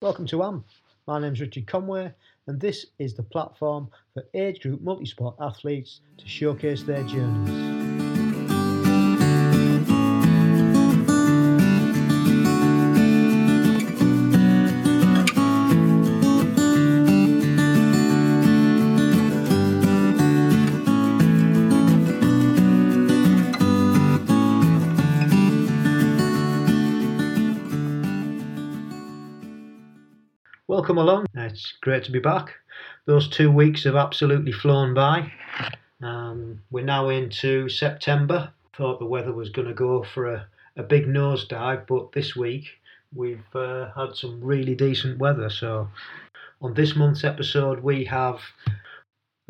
Welcome to AM. My name is Richard Conway, and this is the platform for age group multisport athletes to showcase their journeys. Welcome along. It's great to be back. Those two weeks have absolutely flown by. Um, we're now into September. Thought the weather was going to go for a, a big nosedive, but this week we've uh, had some really decent weather. So, on this month's episode, we have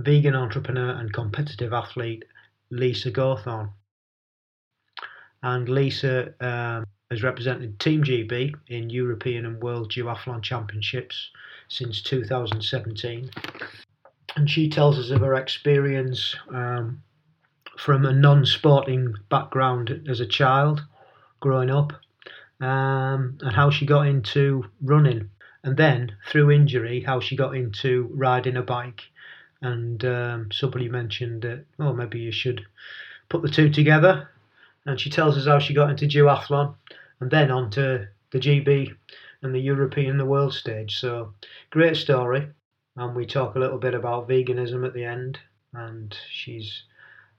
vegan entrepreneur and competitive athlete Lisa Gawthorne. And Lisa um, has represented Team GB in European and World Duathlon Championships since 2017. And she tells us of her experience um, from a non sporting background as a child growing up um, and how she got into running. And then through injury, how she got into riding a bike. And um, somebody mentioned that, oh, maybe you should put the two together. And she tells us how she got into duathlon and then on to the GB and the European and the world stage. So great story. And we talk a little bit about veganism at the end. And she's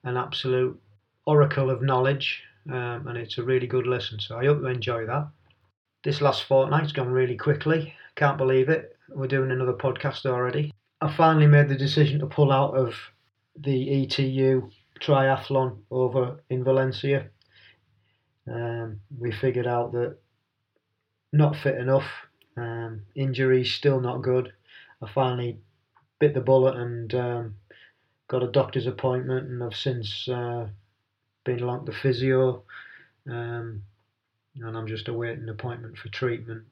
an absolute oracle of knowledge. Um, and it's a really good listen. So I hope you enjoy that. This last fortnight's gone really quickly. Can't believe it. We're doing another podcast already. I finally made the decision to pull out of the ETU triathlon over in Valencia um, we figured out that not fit enough, um, injuries still not good. I finally bit the bullet and um, got a doctor's appointment, and I've since uh, been along to physio, um, and I'm just awaiting an appointment for treatment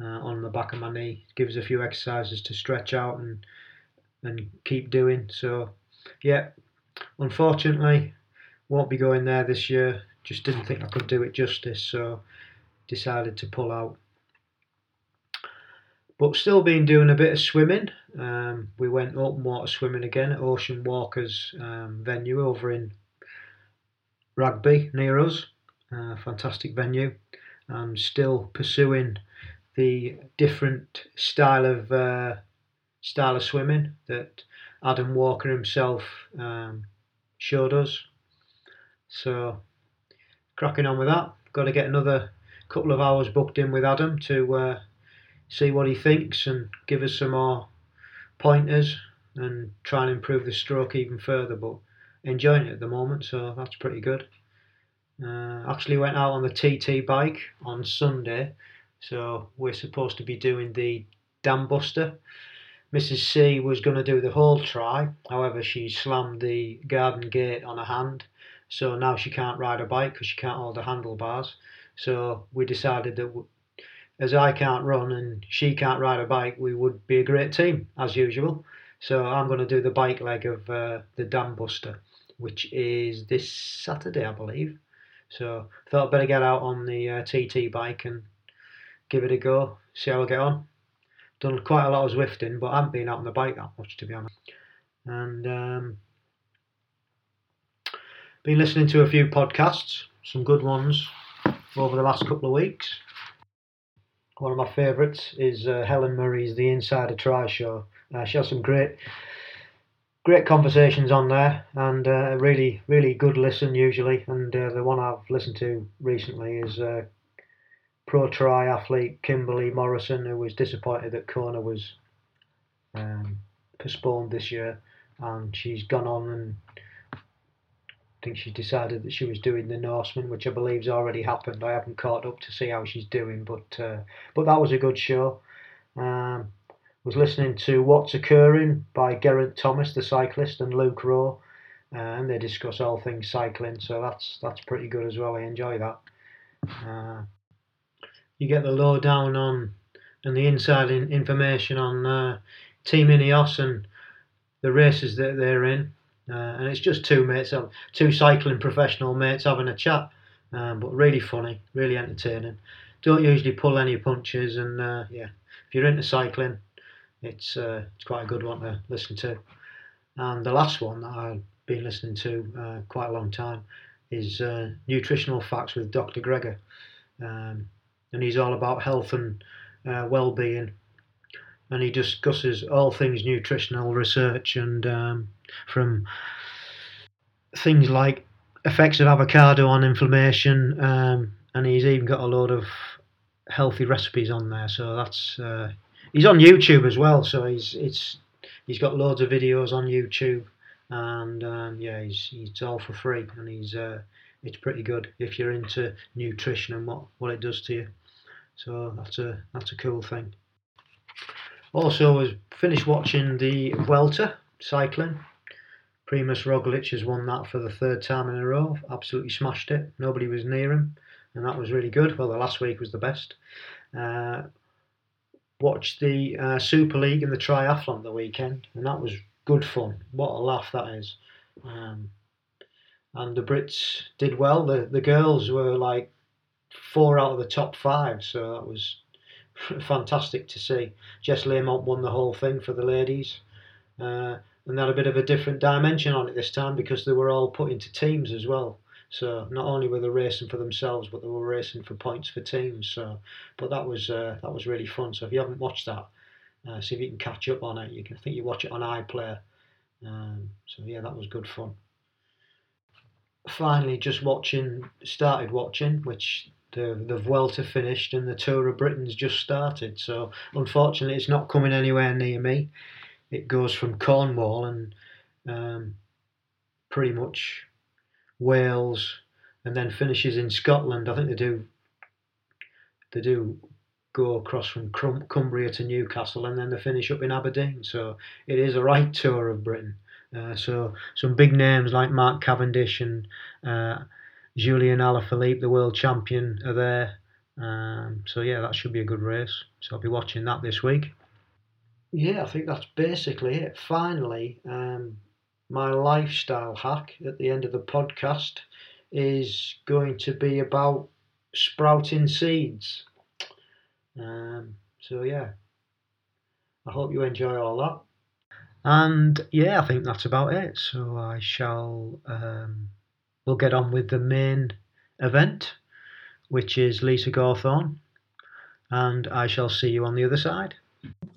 uh, on the back of my knee. Gives a few exercises to stretch out and and keep doing. So, yeah, unfortunately, won't be going there this year just didn't think I could do it justice, so decided to pull out. But still been doing a bit of swimming. Um, we went open water swimming again at Ocean Walkers um, venue over in Rugby near us. Uh, fantastic venue. I'm still pursuing the different style of uh, style of swimming that Adam Walker himself um, showed us. So cracking on with that. Got to get another couple of hours booked in with Adam to uh, see what he thinks and give us some more pointers and try and improve the stroke even further. But enjoying it at the moment, so that's pretty good. Uh, actually went out on the TT bike on Sunday, so we're supposed to be doing the dam buster. Mrs. C was going to do the whole try, however, she slammed the garden gate on her hand so now she can't ride a bike because she can't hold the handlebars. So we decided that as I can't run and she can't ride a bike, we would be a great team as usual. So I'm going to do the bike leg of uh, the Dam Buster, which is this Saturday, I believe. So thought I'd better get out on the uh, TT bike and give it a go, see how I get on. Done quite a lot of Zwifting, but I haven't been out on the bike that much to be honest. And um, been listening to a few podcasts, some good ones over the last couple of weeks. One of my favourites is uh, Helen Murray's The Insider Tri Show. Uh, she has some great, great conversations on there, and uh, a really, really good listen usually. And uh, the one I've listened to recently is uh, pro triathlete Kimberley Morrison, who was disappointed that Kona was um, postponed this year, and she's gone on and I think she decided that she was doing the Norseman, which I believe's already happened. I haven't caught up to see how she's doing, but uh, but that was a good show. Um, was listening to What's Occurring by Geraint Thomas, the cyclist, and Luke Rowe, uh, and they discuss all things cycling. So that's that's pretty good as well. I enjoy that. Uh, you get the lowdown on and the inside information on uh, Team Ineos and the races that they're in. Uh, and it's just two mates, two cycling professional mates having a chat. Um, but really funny, really entertaining. Don't usually pull any punches, and uh, yeah, if you're into cycling, it's uh, it's quite a good one to listen to. And the last one that I've been listening to uh, quite a long time is uh, Nutritional Facts with Dr. Greger, um, and he's all about health and uh, well-being, and he discusses all things nutritional research and um, from things like effects of avocado on inflammation, um, and he's even got a lot of healthy recipes on there. So that's uh, he's on YouTube as well. So he's it's he's got loads of videos on YouTube, and um, yeah, he's he's all for free, and he's uh, it's pretty good if you're into nutrition and what what it does to you. So that's a that's a cool thing. Also, was finished watching the Vuelta cycling. Primoz Roglic has won that for the third time in a row. Absolutely smashed it. Nobody was near him, and that was really good. Well, the last week was the best. Uh, watched the uh, Super League and the triathlon the weekend, and that was good fun. What a laugh that is. Um, and the Brits did well. The the girls were like four out of the top five, so that was fantastic to see. Jess Learmonth won the whole thing for the ladies. Uh, and they had a bit of a different dimension on it this time because they were all put into teams as well. So not only were they racing for themselves, but they were racing for points for teams. So, but that was uh, that was really fun. So if you haven't watched that, uh, see if you can catch up on it. You can I think you watch it on iPlayer. Um, so yeah, that was good fun. Finally, just watching, started watching, which the the Vuelta finished and the Tour of Britain's just started. So unfortunately, it's not coming anywhere near me it goes from Cornwall and um, pretty much Wales, and then finishes in Scotland. I think they do. They do go across from Cumbria to Newcastle, and then they finish up in Aberdeen. So it is a right tour of Britain. Uh, so some big names like Mark Cavendish and uh, Julian Alaphilippe, the world champion, are there. Um, so yeah, that should be a good race. So I'll be watching that this week yeah, I think that's basically it. Finally, um, my lifestyle hack at the end of the podcast is going to be about sprouting seeds. Um, so, yeah, I hope you enjoy all that. And yeah, I think that's about it. So, I shall, um, we'll get on with the main event, which is Lisa Gawthorne, and I shall see you on the other side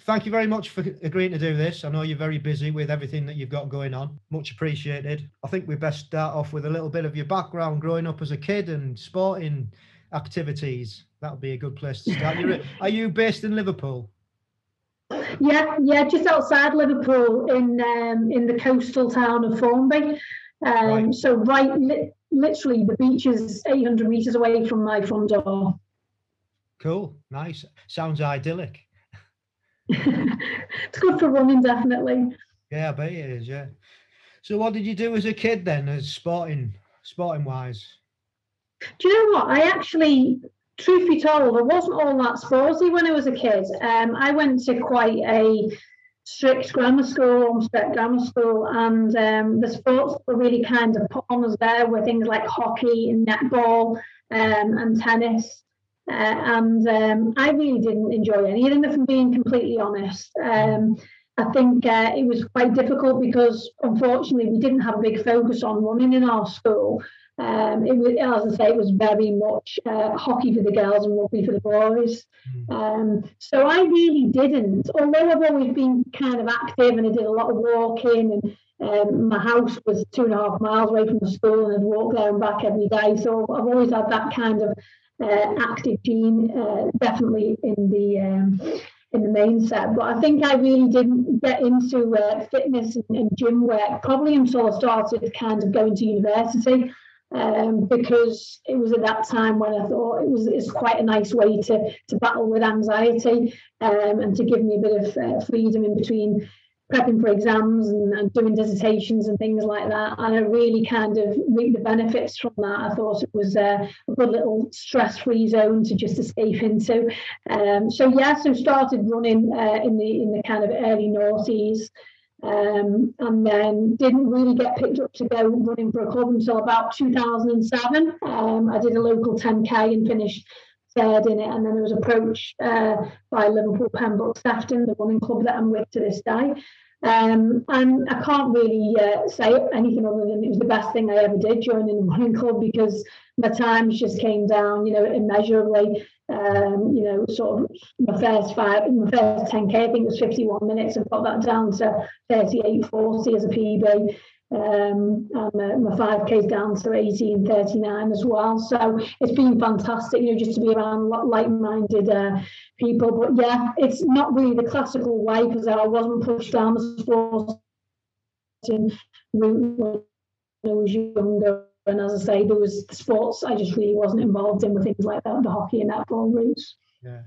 thank you very much for agreeing to do this. I know you're very busy with everything that you've got going on. Much appreciated. I think we best start off with a little bit of your background growing up as a kid and sporting activities. That would be a good place to start. You're, are you based in Liverpool? Yeah, yeah, just outside Liverpool in um, in the coastal town of Formby. Um, right. So right, li- literally, the beach is 800 meters away from my front door. Cool, nice. Sounds idyllic. It's good for running, definitely. Yeah, I bet it is. Yeah. So, what did you do as a kid then, as sporting, sporting wise? Do you know what? I actually, truth be told, I wasn't all that sporty when I was a kid. Um, I went to quite a strict grammar school, Ormskirk Grammar School, and um, the sports were really kind of put on us there were things like hockey and netball um, and tennis. Uh, and um, I really didn't enjoy any of them, if I'm being completely honest. Um, I think uh, it was quite difficult because, unfortunately, we didn't have a big focus on running in our school. Um, it was, as I say, it was very much uh, hockey for the girls and rugby for the boys. Hmm. Um, so I really didn't, although I've always been kind of active and I did a lot of walking and um, my house was two and a half miles away from the school and I'd walk there and back every day. So I've always had that kind of active gene uh, definitely in the um, in the main set. But I think I really didn't get into uh, fitness and, and, gym work probably until I started kind of going to university. Um, because it was at that time when I thought it was it's quite a nice way to to battle with anxiety um, and to give me a bit of uh, freedom in between prepping for exams and, and, doing dissertations and things like that. And I really kind of reaped the benefits from that. I thought it was a, a good little stress-free zone to just escape into. Um, so yeah, so started running uh, in the in the kind of early noughties. Um, and then didn't really get picked up to go running for a club until about 2007. Um, I did a local 10k and finished third in it, and then I was approached uh, by Liverpool Pembroke Sefton, the running club that I'm with to this day. Um, and I can't really uh, say anything other than it was the best thing I ever did joining the running club because my times just came down, you know, immeasurably. Um, you know, sort of my first five, my first 10k, I think it was 51 minutes. I've got that down to 38.40 as a PB. Um, and my 5K is down to 1839 as well. So it's been fantastic, you know, just to be around like-minded uh, people. But yeah, it's not really the classical way because I wasn't pushed down the sports route when I was younger. And as I say, there was sports I just really wasn't involved in with things like that, the hockey and netball routes. Yeah,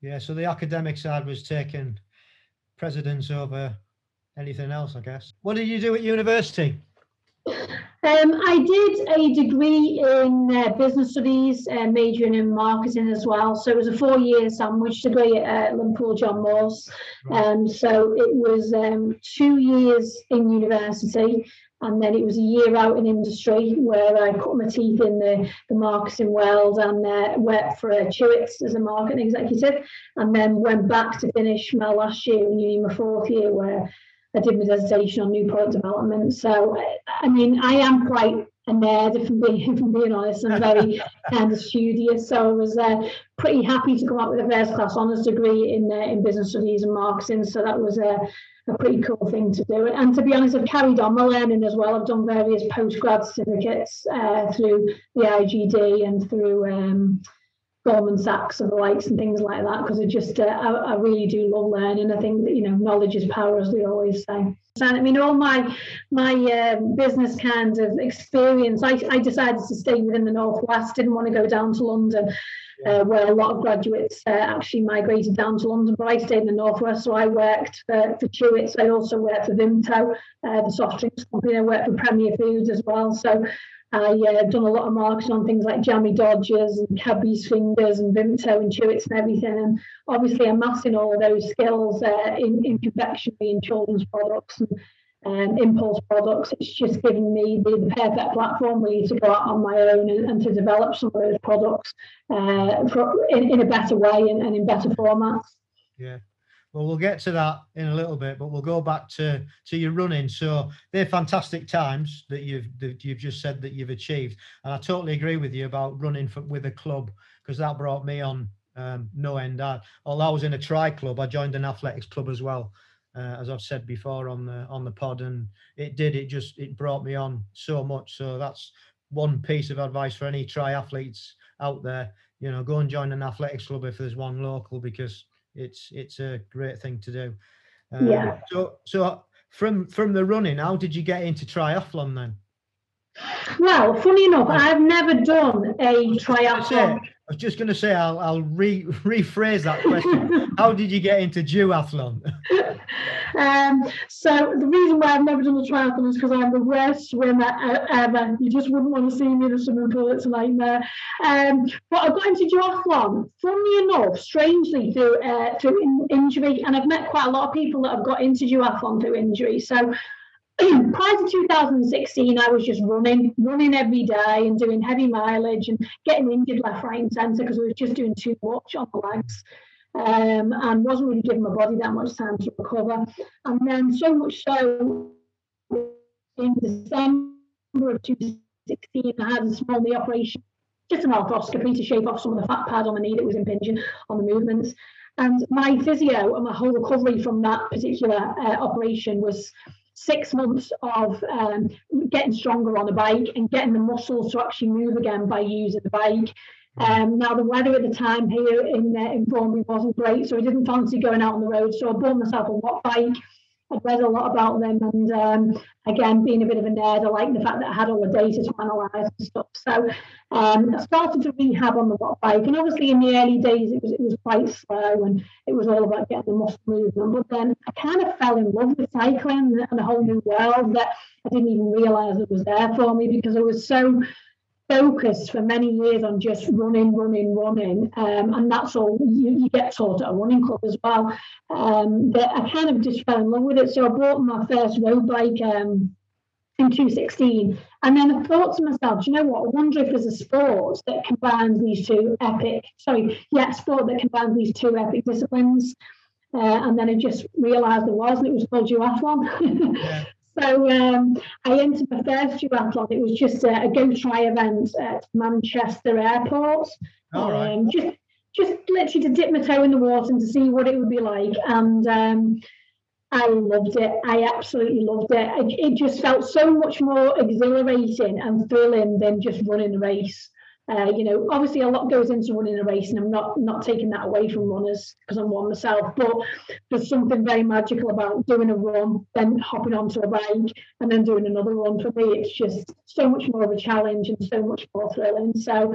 yeah. So the academic side was taking precedence over anything else, I guess. What did you do at university? Um, I did a degree in uh, business studies, uh, majoring in marketing as well. So it was a four-year sandwich degree at uh, Liverpool John Moores. Um, so it was um, two years in university, and then it was a year out in industry where I cut my teeth in the, the marketing world and uh, worked for uh, Chewits as a marketing executive, and then went back to finish my last year in uni, my fourth year, where I did my dissertation on new product development. So, I mean, I am quite a nerd, if I'm being, if I'm being honest, and very kind of studious. So I was uh, pretty happy to come up with a first class honours degree in uh, in business studies and marketing. So that was a, a pretty cool thing to do. And to be honest, I've carried on my learning as well. I've done various postgrad certificates uh, through the IGD and through um, Goldman Sachs and the likes and things like that because I just uh, I, I, really do love learning. I think that you know knowledge is power, as they always say. And I mean, all my my uh, business kind of experience, I, I decided to stay within the northwest. Didn't want to go down to London, uh, where a lot of graduates uh, actually migrated down to London. But I stayed in the northwest, so I worked for, for Chewits. I also worked for Vimto, uh, the soft drinks company. I worked for Premier Foods as well. So I uh, done a lot of marketing on things like Jammy Dodgers and Cadbury's Fingers and Vimto and Chewits and everything. And obviously, amassing all of those skills uh, in, in confectionery and children's products and um, impulse products, it's just given me the, the, perfect platform really to go out on my own and, and to develop some of those products uh, for, in, in a better way and, and in better formats. Yeah. Well, we'll get to that in a little bit, but we'll go back to to your running. So they're fantastic times that you've that you've just said that you've achieved, and I totally agree with you about running for, with a club because that brought me on um, no end. I, although I was in a tri club, I joined an athletics club as well, uh, as I've said before on the on the pod, and it did it just it brought me on so much. So that's one piece of advice for any triathletes out there. You know, go and join an athletics club if there's one local because it's it's a great thing to do. Um, yeah. So so from from the running, how did you get into triathlon then? Well, funny enough, I've never done a triathlon. I was just going to say, I'll, I'll re, rephrase that question. How did you get into duathlon? um, so the reason why I've never done a triathlon is because I'm the worst swimmer ever. You just wouldn't want to see me in a swimming pool. It's a nightmare. Um, but I got into duathlon, funnily enough, strangely through uh, through in, injury, and I've met quite a lot of people that have got into duathlon through injury. So prior to 2016, I was just running, running every day and doing heavy mileage and getting injured left, right, and centre because I was just doing too much on the legs um, and wasn't really giving my body that much time to recover. And then, so much so, in December of 2016, I had a small knee operation, just an arthroscopy to shave off some of the fat pad on the knee that was impinging on the movements. And my physio and my whole recovery from that particular uh, operation was six months of um, getting stronger on a bike and getting the muscles to actually move again by using the bike. Um, now the weather at the time here in uh, in Formby wasn't great, so I didn't fancy going out on the road. So I bought myself a Wattbike I'd read a lot about them, and um, again, being a bit of a nerd, I like the fact that I had all the data to analyse and stuff. So um, I started to rehab on the Wattbike, and obviously in the early days it was it was quite slow, and it was all about getting the muscle movement. But then I kind of fell in love with cycling and a whole new world that I didn't even realise it was there for me because I was so focused for many years on just running, running, running, um, and that's all you, you, get taught at a running club as well. Um, that I kind of just fell in love with it. So I bought my first road bike um, in 2016, And then I thought to myself, you know what? I wonder if there's a sport that combines these two epic, sorry, yeah, sport that combines these two epic disciplines. Uh, and then I just realised there was, and it was called duathlon. Yeah. So um, I entered my first duathlon. It was just a, a go try event at Manchester Airport. All right. Um, just, just literally to dip my toe in the water and to see what it would be like. And um, I loved it. I absolutely loved it. it. It just felt so much more exhilarating and thrilling than just running a race. Uh, you know, obviously a lot goes into running a race, and I'm not not taking that away from runners because I'm one myself. But there's something very magical about doing a run, then hopping onto a bike, and then doing another run. For me, it's just so much more of a challenge and so much more thrilling. So,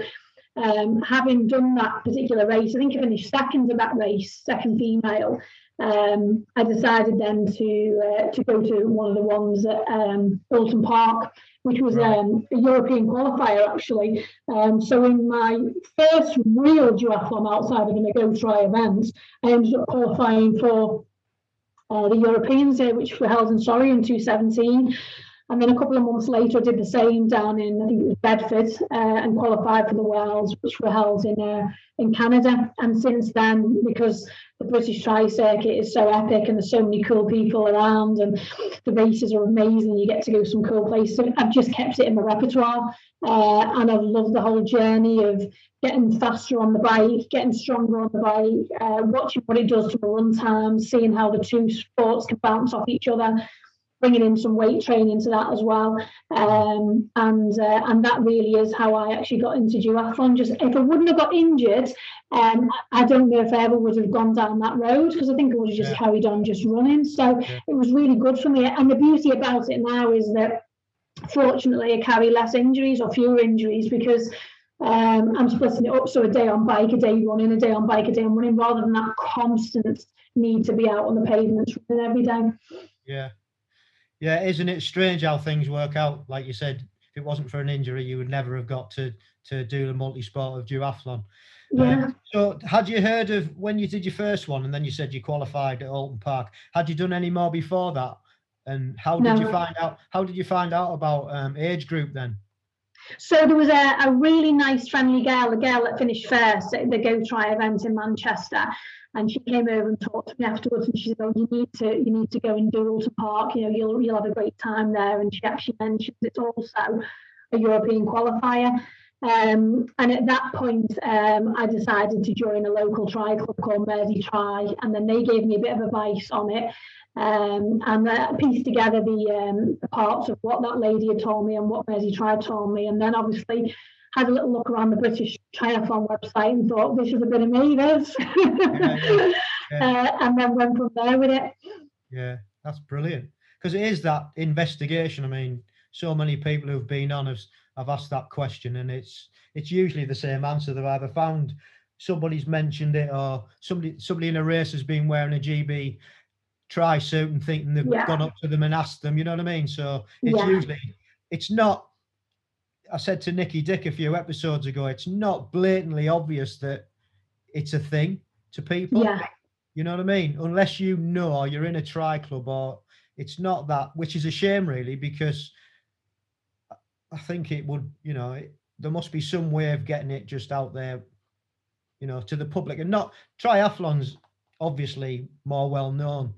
um, having done that particular race, I think I finished second in that race, second female, um, I decided then to uh, to go to one of the ones at um, Oulton Park, which was um, a European qualifier actually. Um, so in my first real duathlon outside of an go try event, I ended up qualifying for uh, the Europeans, uh, which were held in Soria in 2017. And then a couple of months later, I did the same down in I think it was Bedford uh, and qualified for the Worlds, which were held in uh, in Canada. And since then, because the British Tri Circuit is so epic and there's so many cool people around and the races are amazing, you get to go some cool places. I've just kept it in my repertoire, uh, and I've loved the whole journey of getting faster on the bike, getting stronger on the bike, uh, watching what it does to the run time, seeing how the two sports can bounce off each other bringing in some weight training to that as well. Um, and uh, and that really is how I actually got into duathlon. Just if I wouldn't have got injured, um, I don't know if I ever would have gone down that road because I think I would have just yeah. carried on just running. So yeah. it was really good for me. And the beauty about it now is that fortunately I carry less injuries or fewer injuries because um, I'm splitting it up. So a day on bike, a day running, a day on bike, a day on running, rather than that constant need to be out on the pavements running every day. Yeah, yeah, isn't it strange how things work out? Like you said, if it wasn't for an injury, you would never have got to to do the multi-sport of duathlon. Yeah. Um, so, had you heard of when you did your first one, and then you said you qualified at Oulton Park? Had you done any more before that? And how did no. you find out? How did you find out about um, age group then? So there was a, a really nice, friendly girl, a girl that finished first at the Go Try event in Manchester, and she came over and talked to me afterwards and she said, Oh, you need to you need to go and do Oulton Park, you know, you'll you'll have a great time there. And she actually mentioned it's also a European qualifier. Um, and at that point, um, I decided to join a local tri club called Mersey Tri, and then they gave me a bit of advice on it. Um, and I pieced together the, um, the parts of what that lady had told me and what Mersey Tri told me. And then obviously had a little look around the British Triathlon website and thought, this is a bit of me, this. Yeah, yeah, yeah. uh, and then went from there with it. Yeah, that's brilliant. Because it is that investigation. I mean, so many people who've been on have, have asked that question, and it's it's usually the same answer. They've either found somebody's mentioned it or somebody somebody in a race has been wearing a GB tri suit and thinking they've gone up to them and asked them, you know what I mean? So it's usually it's not I said to Nikki Dick a few episodes ago, it's not blatantly obvious that it's a thing to people. Yeah. You know what I mean? Unless you know or you're in a tri club or it's not that, which is a shame really, because I think it would, you know, it, there must be some way of getting it just out there, you know, to the public and not triathlons obviously more well known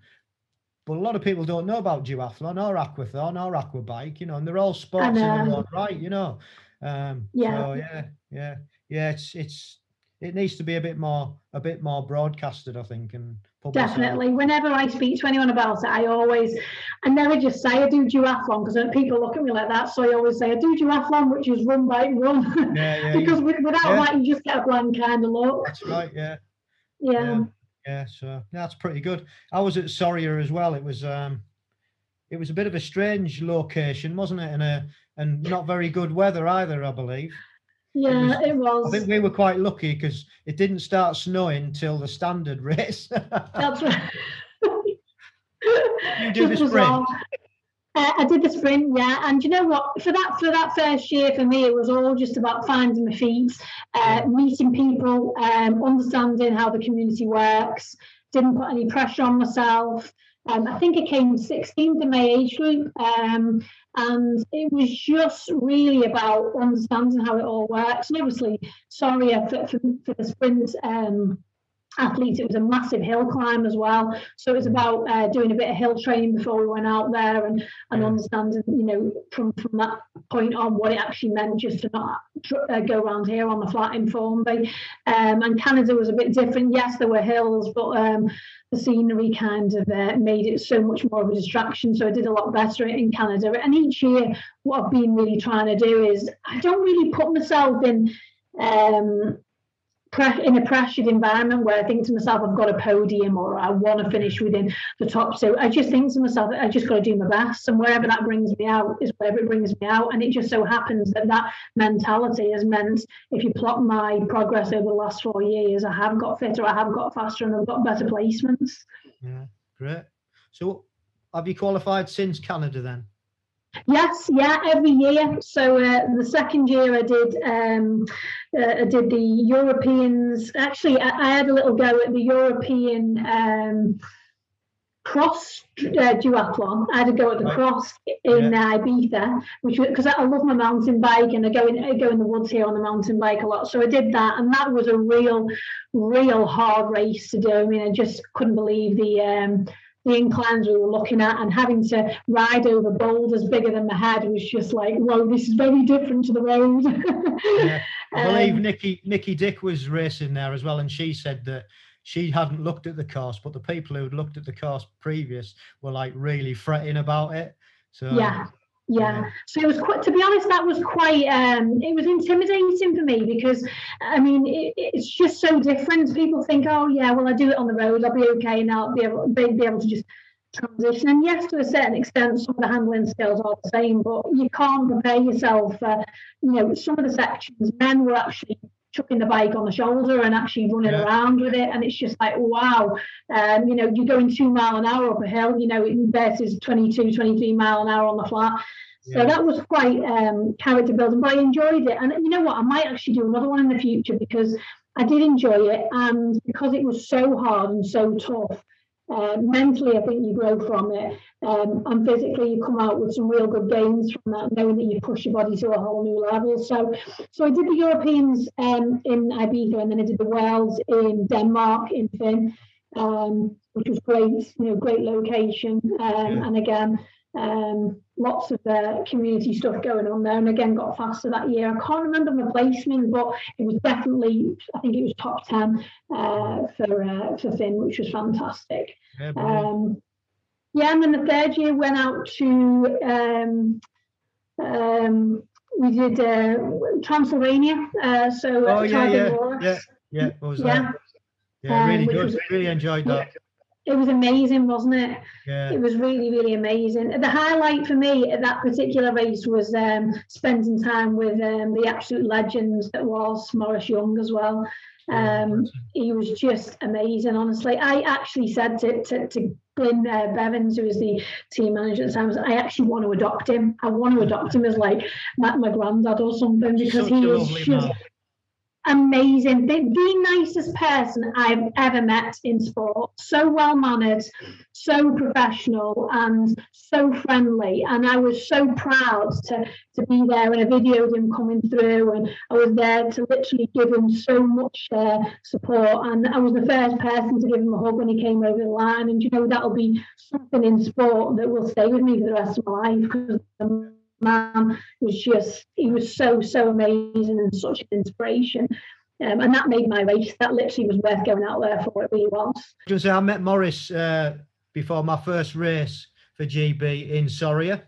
but a lot of people don't know about duathlon or aquathon or aquabike, you know, and they're all sports in their own right, you know. Um, yeah. So yeah, yeah, yeah. It's it's it needs to be a bit more a bit more broadcasted, I think, and definitely. Whenever I speak to anyone about it, I always I never just say I do duathlon because people look at me like that. So I always say I do duathlon, which is run bike run. Yeah, yeah. because without yeah. that, you just get a blank kind of look. That's right. Yeah. Yeah. yeah. Yeah, so that's pretty good. I was at Soria as well. It was um, it was a bit of a strange location, wasn't it? And a and not very good weather either, I believe. Yeah, it was. It was. I think we were quite lucky because it didn't start snowing till the standard race. that's right. you did the sprint. Uh, I did the sprint, yeah, and you know what? For that for that first year, for me, it was all just about finding my feet, uh, meeting people, um, understanding how the community works, didn't put any pressure on myself. Um, I think I came 16th in my age group, um, and it was just really about understanding how it all works. And obviously, sorry for, for, for the sprint um, athletes. It was a massive hill climb as well. So it was about uh, doing a bit of hill training before we went out there and, and understanding, you know, from, from that point on what it actually meant just to not uh, go around here on the flat in Formby. Um, and Canada was a bit different. Yes, there were hills, but um, the scenery kind of uh, made it so much more of a distraction. So I did a lot better in Canada. And each year, what I've been really trying to do is I don't really put myself in um, in a pressured environment where I think to myself, I've got a podium or I want to finish within the top. So I just think to myself, I just got to do my best. And wherever that brings me out is wherever it brings me out. And it just so happens that that mentality has meant if you plot my progress over the last four years, I have got fitter, I have got faster, and I've got better placements. Yeah, great. So have you qualified since Canada then? Yes, yeah, every year. So uh, the second year I did, um, uh, I did the Europeans. Actually, I, I, had a little go at the European um, cross uh, duathlon. I had to go at the right. cross in yeah. uh, Ibiza, which because I love my mountain bike and I go in I go in the woods here on the mountain bike a lot. So I did that, and that was a real, real hard race to do. I mean, I just couldn't believe the. Um, the inclines we were looking at and having to ride over boulders bigger than my head was just like, whoa, this is very different to the road. yeah. I believe um, Nikki Nikki Dick was racing there as well, and she said that she hadn't looked at the course, but the people who had looked at the course previous were like really fretting about it. So yeah, yeah. So it was quite to be honest that was quite um it was intimidating for me because i mean it, it's just so different. People think oh yeah well i do it on the road i'll be okay now i'll be able, be, be able to just transition. And yes to a certain extent some of the handling skills are the same but you can't prepare yourself uh, you know some of the sections men were actually chucking the bike on the shoulder and actually running yeah. around with it. And it's just like, wow, um, you know, you're going two mile an hour up a hill, you know, versus 22, 23 mile an hour on the flat. So yeah. that was quite um, character building, but I enjoyed it. And you know what? I might actually do another one in the future because I did enjoy it. And because it was so hard and so tough, uh, mentally, I think you grow from it, um, and physically, you come out with some real good gains from that, knowing that you push your body to a whole new level. So, so I did the Europeans um, in Ibiza, and then I did the Worlds in Denmark in Fyn, um, which was great. You know, great location, um, and again, um, lots of uh, community stuff going on there, and again got faster that year. I can't remember my placement, but it was definitely I think it was top ten uh, for uh, for Fyn, which was fantastic. Yeah, um, yeah, and then the third year went out to um, um, we did uh, Transylvania. Uh, so oh yeah, yeah, yeah, yeah. What was yeah. that? Yeah, really um, good. Was, really enjoyed that it was amazing, wasn't it? Yeah. It was really, really amazing. The highlight for me at that particular race was um, spending time with um, the absolute legends that was Maurice Young as well. Um, he was just amazing, honestly. I actually said to, to, to Glyn uh, Bevins, who was the team manager at the time, I actually want to adopt him. I want to adopt him as like my, my granddad or something because Such he is just, amazing, the, nicest person I've ever met in sport. So well mannered, so professional, and so friendly. And I was so proud to, to be there and I videoed him coming through. And I was there to literally give him so much uh, support. And I was the first person to give him a hug when he came over the line. And you know, that'll be something in sport that will stay with me for the rest of my life man was just he was so so amazing and such an inspiration. Um, and that made my race. That literally was worth going out there for it really was. Just i met Maurice uh, before my first race for gb in soria.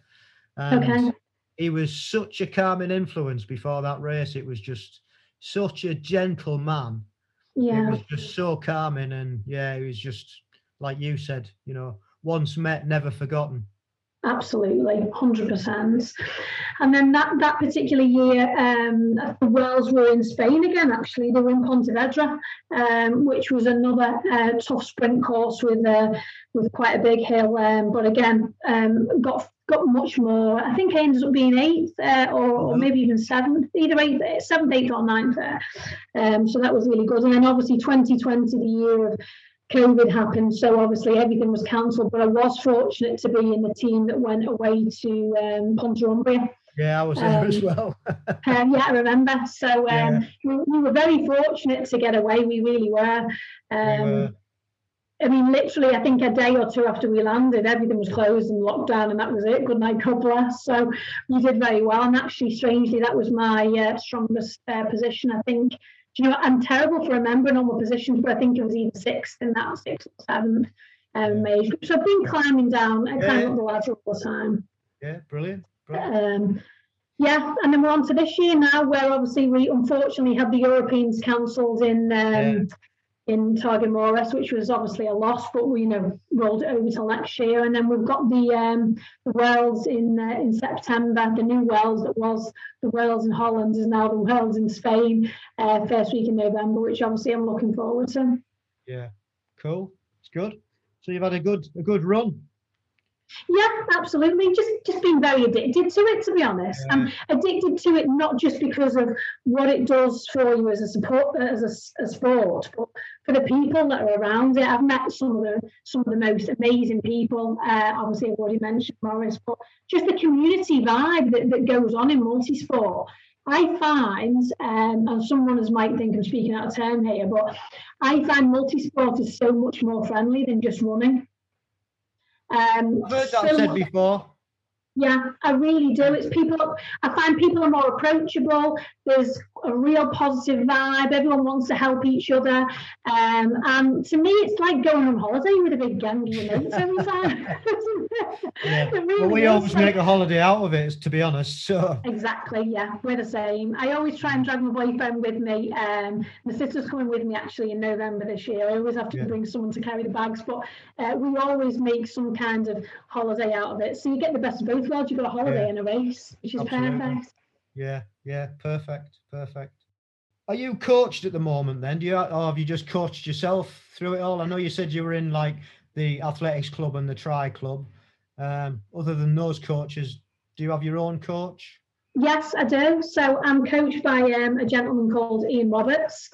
Okay. he was such a calming influence before that race. It was just such a gentle man. Yeah. it was just so calming and yeah he was just like you said you know once met never forgotten Absolutely, hundred percent. And then that that particular year, um, the Worlds were in Spain again. Actually, they were in Pontevedra, um, which was another uh, tough sprint course with uh, with quite a big hill. Um, but again, um, got got much more. I think I ended up being eighth uh, or, or, maybe even seventh, either eighth, seventh, eighth, or ninth there. Um, so that was really good. And then obviously 2020, the year of COVID happened, so obviously everything was cancelled. But I was fortunate to be in the team that went away to um, Punta Umbría. Yeah, I was there um, as well. um, yeah, I remember. So um, yeah. we, we, were very fortunate to get away. We really were. we were. Um, I mean, literally, I think a day or two after we landed, everything was closed and locked down, and that was it. Good night, God bless. So we did very well, and actually, strangely, that was my uh, strongest uh, position. I think. You know, I'm terrible for remembering all my positions, but I think it was either sixth in that, sixth or seventh um, age group. So I've been climbing down and yeah. climbing up the ladder all the time. Yeah, brilliant. brilliant. Um, yeah, and then we're on to this year now, where obviously we unfortunately had the Europeans cancelled in um, yeah in Târgu Mureș, which was obviously a loss, but we you know rolled it over to next year. And then we've got the um, the Worlds in uh, in September, the new Worlds that was the Worlds in Holland is now the Worlds in Spain, uh, first week in November, which obviously I'm looking forward to. Yeah, cool. It's good. So you've had a good a good run. Yeah, absolutely. Just just being very addicted to it, to be honest. Yeah. I'm addicted to it not just because of what it does for you as a support as a, a sport, but for the people that are around it. I've met some of the some of the most amazing people. Uh, obviously, I've already mentioned Maurice, but just the community vibe that, that goes on in multisport. I find, um, and some runners might think I'm speaking out of turn here, but I find multisport is so much more friendly than just running. Um, I've heard that so, said before. Yeah, I really do. It's people, I find people are more approachable. There's a real positive vibe. Everyone wants to help each other. Um, and to me, it's like going on holiday with a big gang of your mates every time. yeah. Really well, we always make a holiday out of it, to be honest. So Exactly, yeah, we're the same. I always try and drag my boyfriend with me. Um, my sister's coming with me actually in November this year. I always have to yeah. bring someone to carry the bags, but uh, we always make some kind of holiday out of it. So you get the best of both worlds. You've got a holiday yeah. and a race, which is Absolutely. perfect. Yeah, yeah, perfect, perfect. Are you coached at the moment then? Do you or have you just coached yourself through it all? I know you said you were in like the athletics club and the tri club. Um, other than those coaches, do you have your own coach? Yes, I do. So I'm coached by um, a gentleman called Ian Roberts.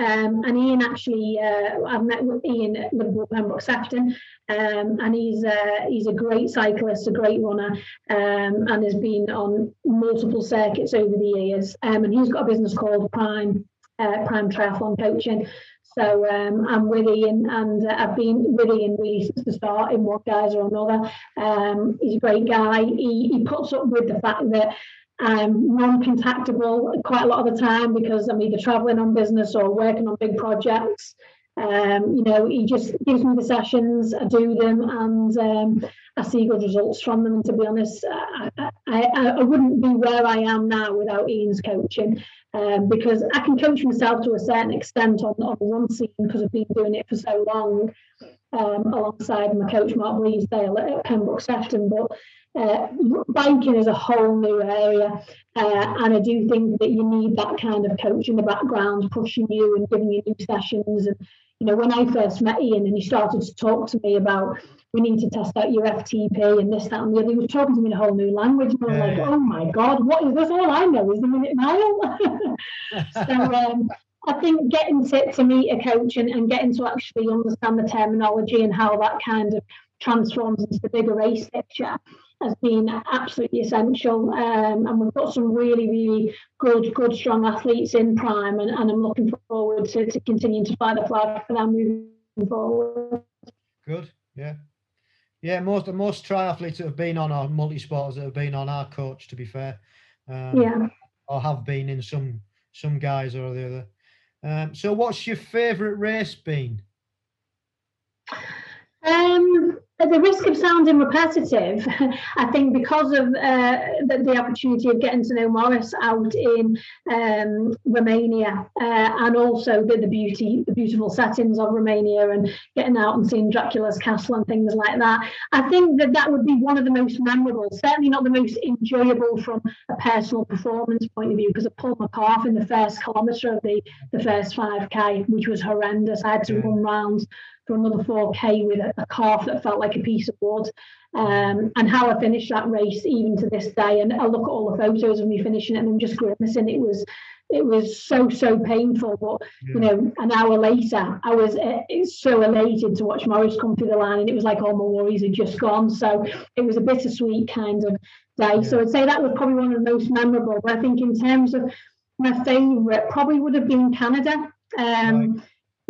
Um, and Ian actually, uh, I've met with Ian at Liverpool Pembroke Sefton, um, and he's uh, he's a great cyclist, a great runner, um, and has been on multiple circuits over the years. Um, and he's got a business called Prime uh, Prime Triathlon Coaching. So um, I'm with Ian, and uh, I've been with Ian really since the start in one guise or another. Um, he's a great guy. He, he puts up with the fact that I'm non-contactable quite a lot of the time because I'm either traveling on business or working on big projects. Um, you know, he just gives me the sessions, I do them, and um, I see good results from them. And to be honest, I, I, I, wouldn't be where I am now without Ian's coaching um, because I can coach myself to a certain extent on, on one scene because I've been doing it for so long um, alongside my coach Mark Bleasdale at Pembroke Sefton. But uh, biking is a whole new area, uh, and I do think that you need that kind of coach in the background, pushing you and giving you new sessions. And you know, when I first met Ian and he started to talk to me about we need to test out your FTP and this, that, and the other, he was talking to me in a whole new language. And I'm yeah. like, oh my god, what is this? All I know is the minute mile. so. Um, I think getting to, to meet a coach and, and getting to actually understand the terminology and how that kind of transforms into the bigger race picture has been absolutely essential. Um, and we've got some really, really good, good, strong athletes in prime, and, and I'm looking forward to, to continuing to fly the flag for them moving forward. Good, yeah. Yeah, most most triathletes that have been on our multi-sporters that have been on our coach, to be fair. Um, yeah. Or have been in some some guise or the other. Um, so what's your favourite race been? Um, at the risk of sounding repetitive, I think because of uh, the, the, opportunity of getting to know Maurice out in um, Romania uh, and also the, the, beauty, the beautiful settings of Romania and getting out and seeing Dracula's castle and things like that, I think that that would be one of the most memorable. Certainly not the most enjoyable from a personal performance point of view because I pulled my calf in the first kilometre of the, the first 5k, which was horrendous. I had to run round for another 4k with a, a calf that felt like a piece of wood. Um, and how I finished that race even to this day. And I look at all the photos of me finishing it and I'm just grimacing. It was it was so so painful. But yeah. you know, an hour later, I was uh, so elated to watch Maurice come through the line, and it was like all my worries had just gone. So it was a bittersweet kind of day. Yeah. So I'd say that was probably one of the most memorable. But I think in terms of my favourite, probably would have been Canada. Um, right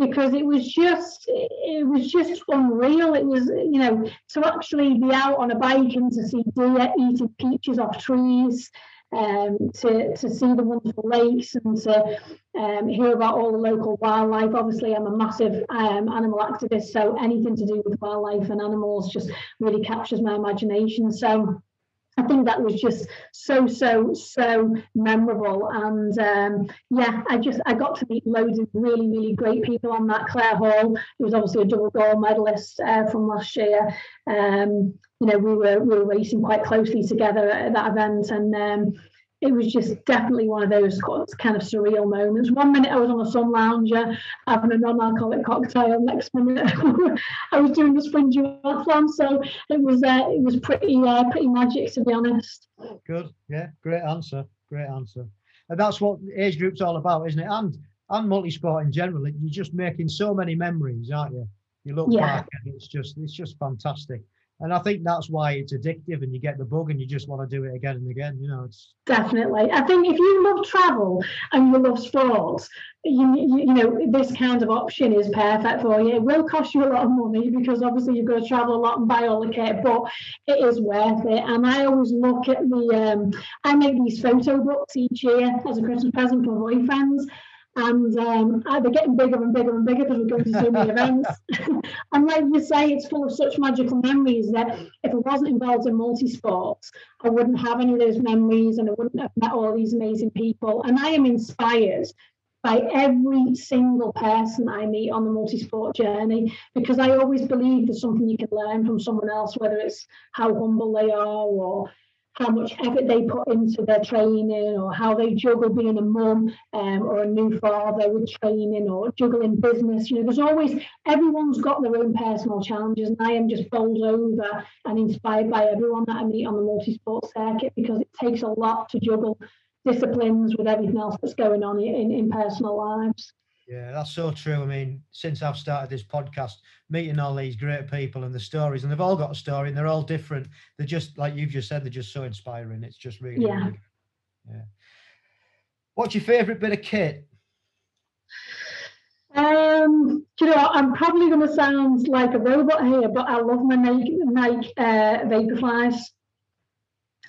because it was just it was just unreal. It was you know to actually be out on a bike and to see deer eating peaches off trees, um, to to see the wonderful lakes and to um, hear about all the local wildlife. Obviously, I'm a massive um, animal activist, so anything to do with wildlife and animals just really captures my imagination. So I think that was just so so so memorable, and um, yeah, I just I got to meet loads of really really great people on that. Claire Hall, who was obviously a double gold medalist uh, from last year. Um, you know, we were we were racing quite closely together at that event, and um, it was just definitely one of those kind of surreal moments. One minute I was on a sun lounger having a non-alcoholic cocktail. And next minute I was doing the sprint duathlon. So it was uh, it was pretty uh, pretty magic to be honest. Good, yeah, great answer, great answer. And that's what age group's all about, isn't it? And and multi-sport in general. You're just making so many memories, aren't you? You look yeah. back and it's just it's just fantastic and I think that's why it's addictive, and you get the bug, and you just want to do it again and again. You know, it's definitely. I think if you love travel and you love sports, you, you, you know this kind of option is perfect for you. It will cost you a lot of money because obviously you've got to travel a lot and buy all the kit, but it is worth it. And I always look at the. Um, I make these photo books each year as a Christmas present for boyfriends and um, they're getting bigger and bigger and bigger because we're going to so many events. and like you say, it's full of such magical memories that if I wasn't involved in multi sports, I wouldn't have any of those memories and I wouldn't have met all these amazing people. And I am inspired by every single person I meet on the multi sport journey because I always believe there's something you can learn from someone else, whether it's how humble they are or how much effort they put into their training or how they juggle being a mum um, or a new father with training or juggling business. You know, there's always, everyone's got their own personal challenges. And I am just bowled over and inspired by everyone that I meet on the multi sport circuit because it takes a lot to juggle disciplines with everything else that's going on in, in personal lives. Yeah, that's so true. I mean, since I've started this podcast, meeting all these great people and the stories, and they've all got a story and they're all different. They're just like you've just said, they're just so inspiring. It's just really, yeah. Really, yeah. What's your favourite bit of kit? Um, you know, I'm probably going to sound like a robot here, but I love my Nike, Nike uh, Vaporflies.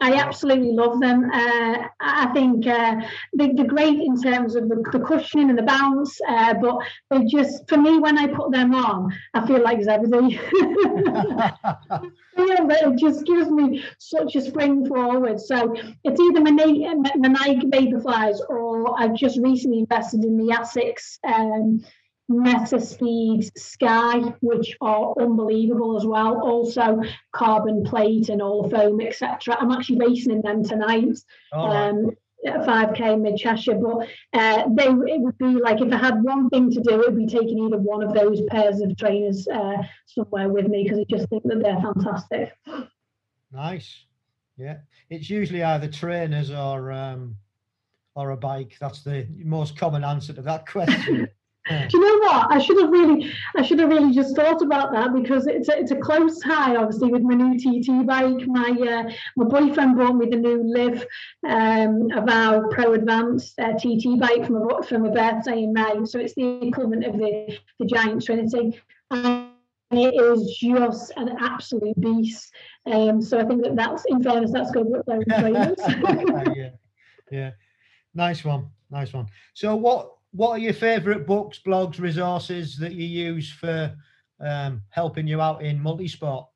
I absolutely love them. Uh, I think uh, they, are great in terms of the, the cushioning and the bounce, uh, but they just, for me, when I put them on, I feel like Zebedee. it just gives me such a spring forward. So it's either my Nike Vaporflies or I've just recently invested in the Asics. Um, Metaspeed Sky, which are unbelievable as well. Also, carbon plate and all foam, etc. I'm actually racing in them tonight. Oh, um, 5k mid Cheshire, but uh, they it would be like if I had one thing to do, it would be taking either one of those pairs of trainers uh, somewhere with me because I just think that they're fantastic. Nice, yeah. It's usually either trainers or um, or a bike. That's the most common answer to that question. Do you know what? I should have really, I should have really just thought about that because it's a, it's a close tie, obviously, with my new TT bike. My uh, my boyfriend bought me the new Liv um, Avow Pro Advanced uh, TT bike from a from a birthday in May. So it's the equivalent of the the Giant Trinity. And it is just an absolute beast. Um, so I think that that's, in fairness, that's good with those yeah, yeah, nice one, nice one. So what what are your favourite books, blogs, resources that you use for um, helping you out in multi-sport?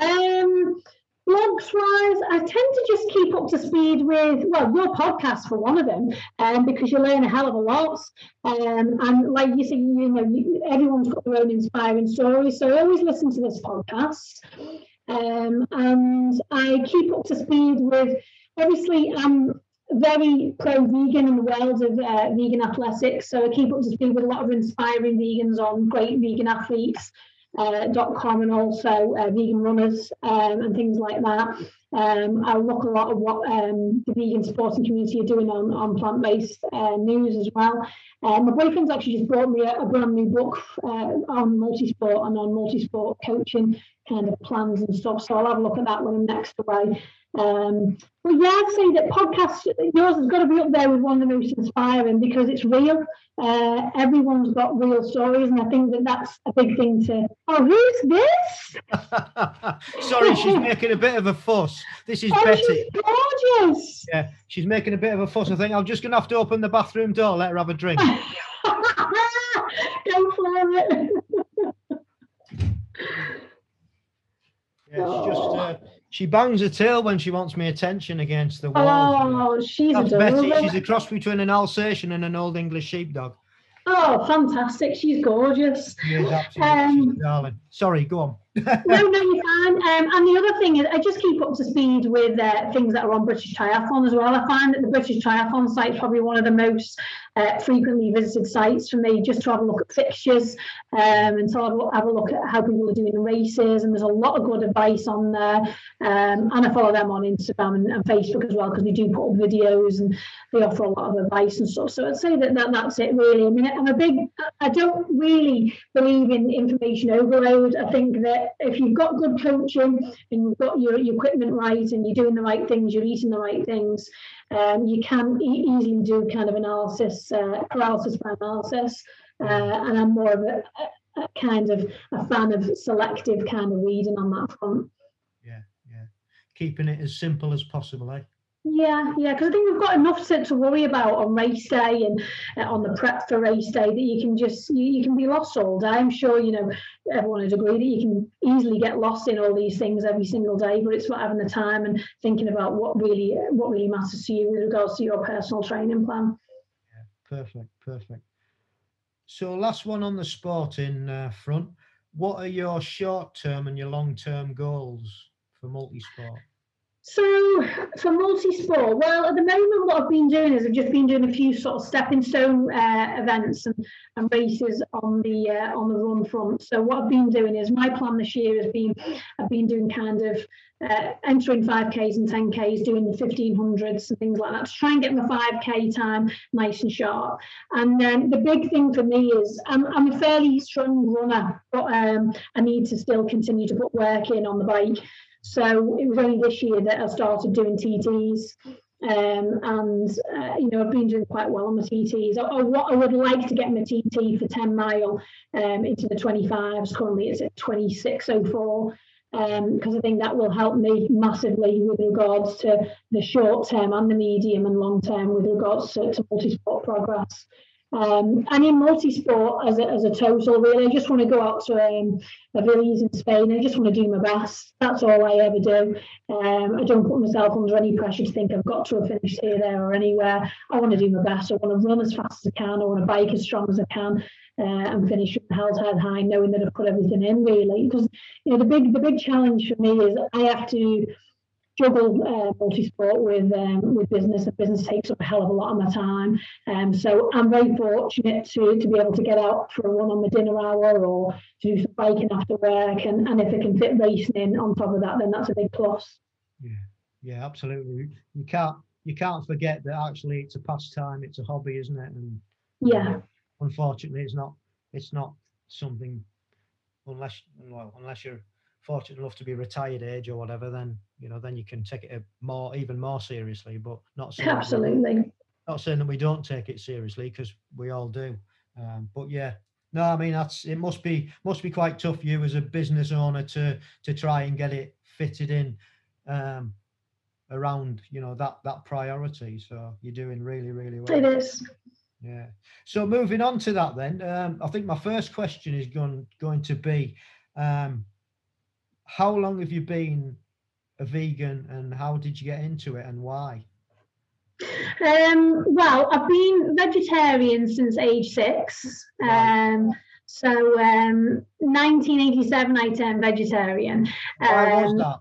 Um, blogs wise, I tend to just keep up to speed with well your podcast for one of them, um, because you learn a hell of a lot. Um, and like you say, you know, you, everyone's got their own inspiring stories, so I always listen to this podcast. Um, and I keep up to speed with obviously I'm very pro-vegan in the world of uh, vegan athletics. So I keep up to speed with a lot of inspiring vegans on great vegan athletes. uh, and also uh, vegan runners um, and things like that. Um, I look a lot of what um, the vegan sporting community are doing on, on plant-based uh, news as well. Um, my boyfriend's actually just brought me a, a brand new book uh, on multi-sport and on multi-sport coaching kind of plans and stuff. So I'll have a look at that when I'm next away. Um, but yeah, I'd say that podcast, yours has got to be up there with one of the most inspiring because it's real. Uh, everyone's got real stories, and I think that that's a big thing to. Oh, who's this? Sorry, she's making a bit of a fuss. This is oh, Betty. She's gorgeous. Yeah, she's making a bit of a fuss. I think I'm just going to have to open the bathroom door, let her have a drink. Go for it. Yeah, she's just uh, she bangs her tail when she wants me attention against the wall. Oh, she's That's adorable. Betty. She's a cross between an Alsatian and an Old English sheepdog. Oh, fantastic. She's gorgeous. She is absolutely Um, she's a darling. Sorry, go on. no, no, you can. Um, and the other thing is, I just keep up to speed with uh, things that are on British Triathlon as well. I find that the British Triathlon site is probably one of the most uh, frequently visited sites for me, just to have a look at fixtures um, and to have a- have a look at how people are doing the races. And there's a lot of good advice on there. Um, and I follow them on Instagram and, and Facebook as well because they do put up videos and they offer a lot of advice and stuff. So I'd say that, that that's it really. I mean, I'm a big, I don't really believe in information overload. I think that if you've got good coaching and you've got your, your equipment right and you're doing the right things, you're eating the right things, um, you can e- easily do kind of analysis, uh, paralysis by analysis. Uh, and I'm more of a, a, a kind of a fan of selective kind of reading on that front. Yeah, yeah. Keeping it as simple as possible, eh? Yeah, yeah, because I think we've got enough to, to worry about on race day and uh, on the prep for race day that you can just you, you can be lost all day. I'm sure you know everyone would agree that you can easily get lost in all these things every single day, but it's about having the time and thinking about what really what really matters to you with regards to your personal training plan. Yeah, Perfect, perfect. So, last one on the sporting uh, front. What are your short term and your long term goals for multi-sport? So for multi-sport, well, at the moment, what I've been doing is I've just been doing a few sort of stepping stone uh, events and, and races on the uh, on the run front. So what I've been doing is my plan this year has been I've been doing kind of uh, entering 5Ks and 10Ks, doing the 1500s and things like that to try and get my 5K time nice and sharp. And then the big thing for me is I'm, I'm a fairly strong runner, but um, I need to still continue to put work in on the bike. So it was only this year that I started doing TTs. Um, and uh, you know I've been doing quite well on my TTs. I, I, what I would like to get my TT for 10 mile um, into the 25s. Currently it's at 2604 because I think that will help me massively with regards to the short term and the medium and long term with regards to, to multi-sport progress. Um, and in multi-sport as a, as a total, really, I just want to go out to um, Avilés in Spain. I just want to do my best. That's all I ever do. Um, I don't put myself under any pressure to think I've got to have finished here, there, or anywhere. I want to do my best. I want to run as fast as I can. I want to bike as strong as I can. Uh, and finish with held head high, knowing that I've put everything in really. Because you know the big the big challenge for me is I have to juggle uh, multi-sport with um, with business and business takes up a hell of a lot of my time um, so I'm very fortunate to to be able to get out for a run on the dinner hour or to do some biking after work and, and if I can fit racing in on top of that then that's a big plus Yeah, yeah, absolutely. You can't you can't forget that actually it's a pastime, it's a hobby, isn't it? And yeah unfortunately, it's not it's not something unless well unless you're fortunate enough to be retired age or whatever, then you know then you can take it more even more seriously. But not saying that we- absolutely not saying that we don't take it seriously because we all do. Um, but yeah, no, I mean that's it must be must be quite tough for you as a business owner to to try and get it fitted in um, around you know that that priority. So you're doing really really well. it is Yeah. So moving on to that, then, um, I think my first question is going going to be, um, how long have you been a vegan, and how did you get into it, and why? Um, well, I've been vegetarian since age six. Um, so um, 1987, I turned vegetarian. Why was Um, that?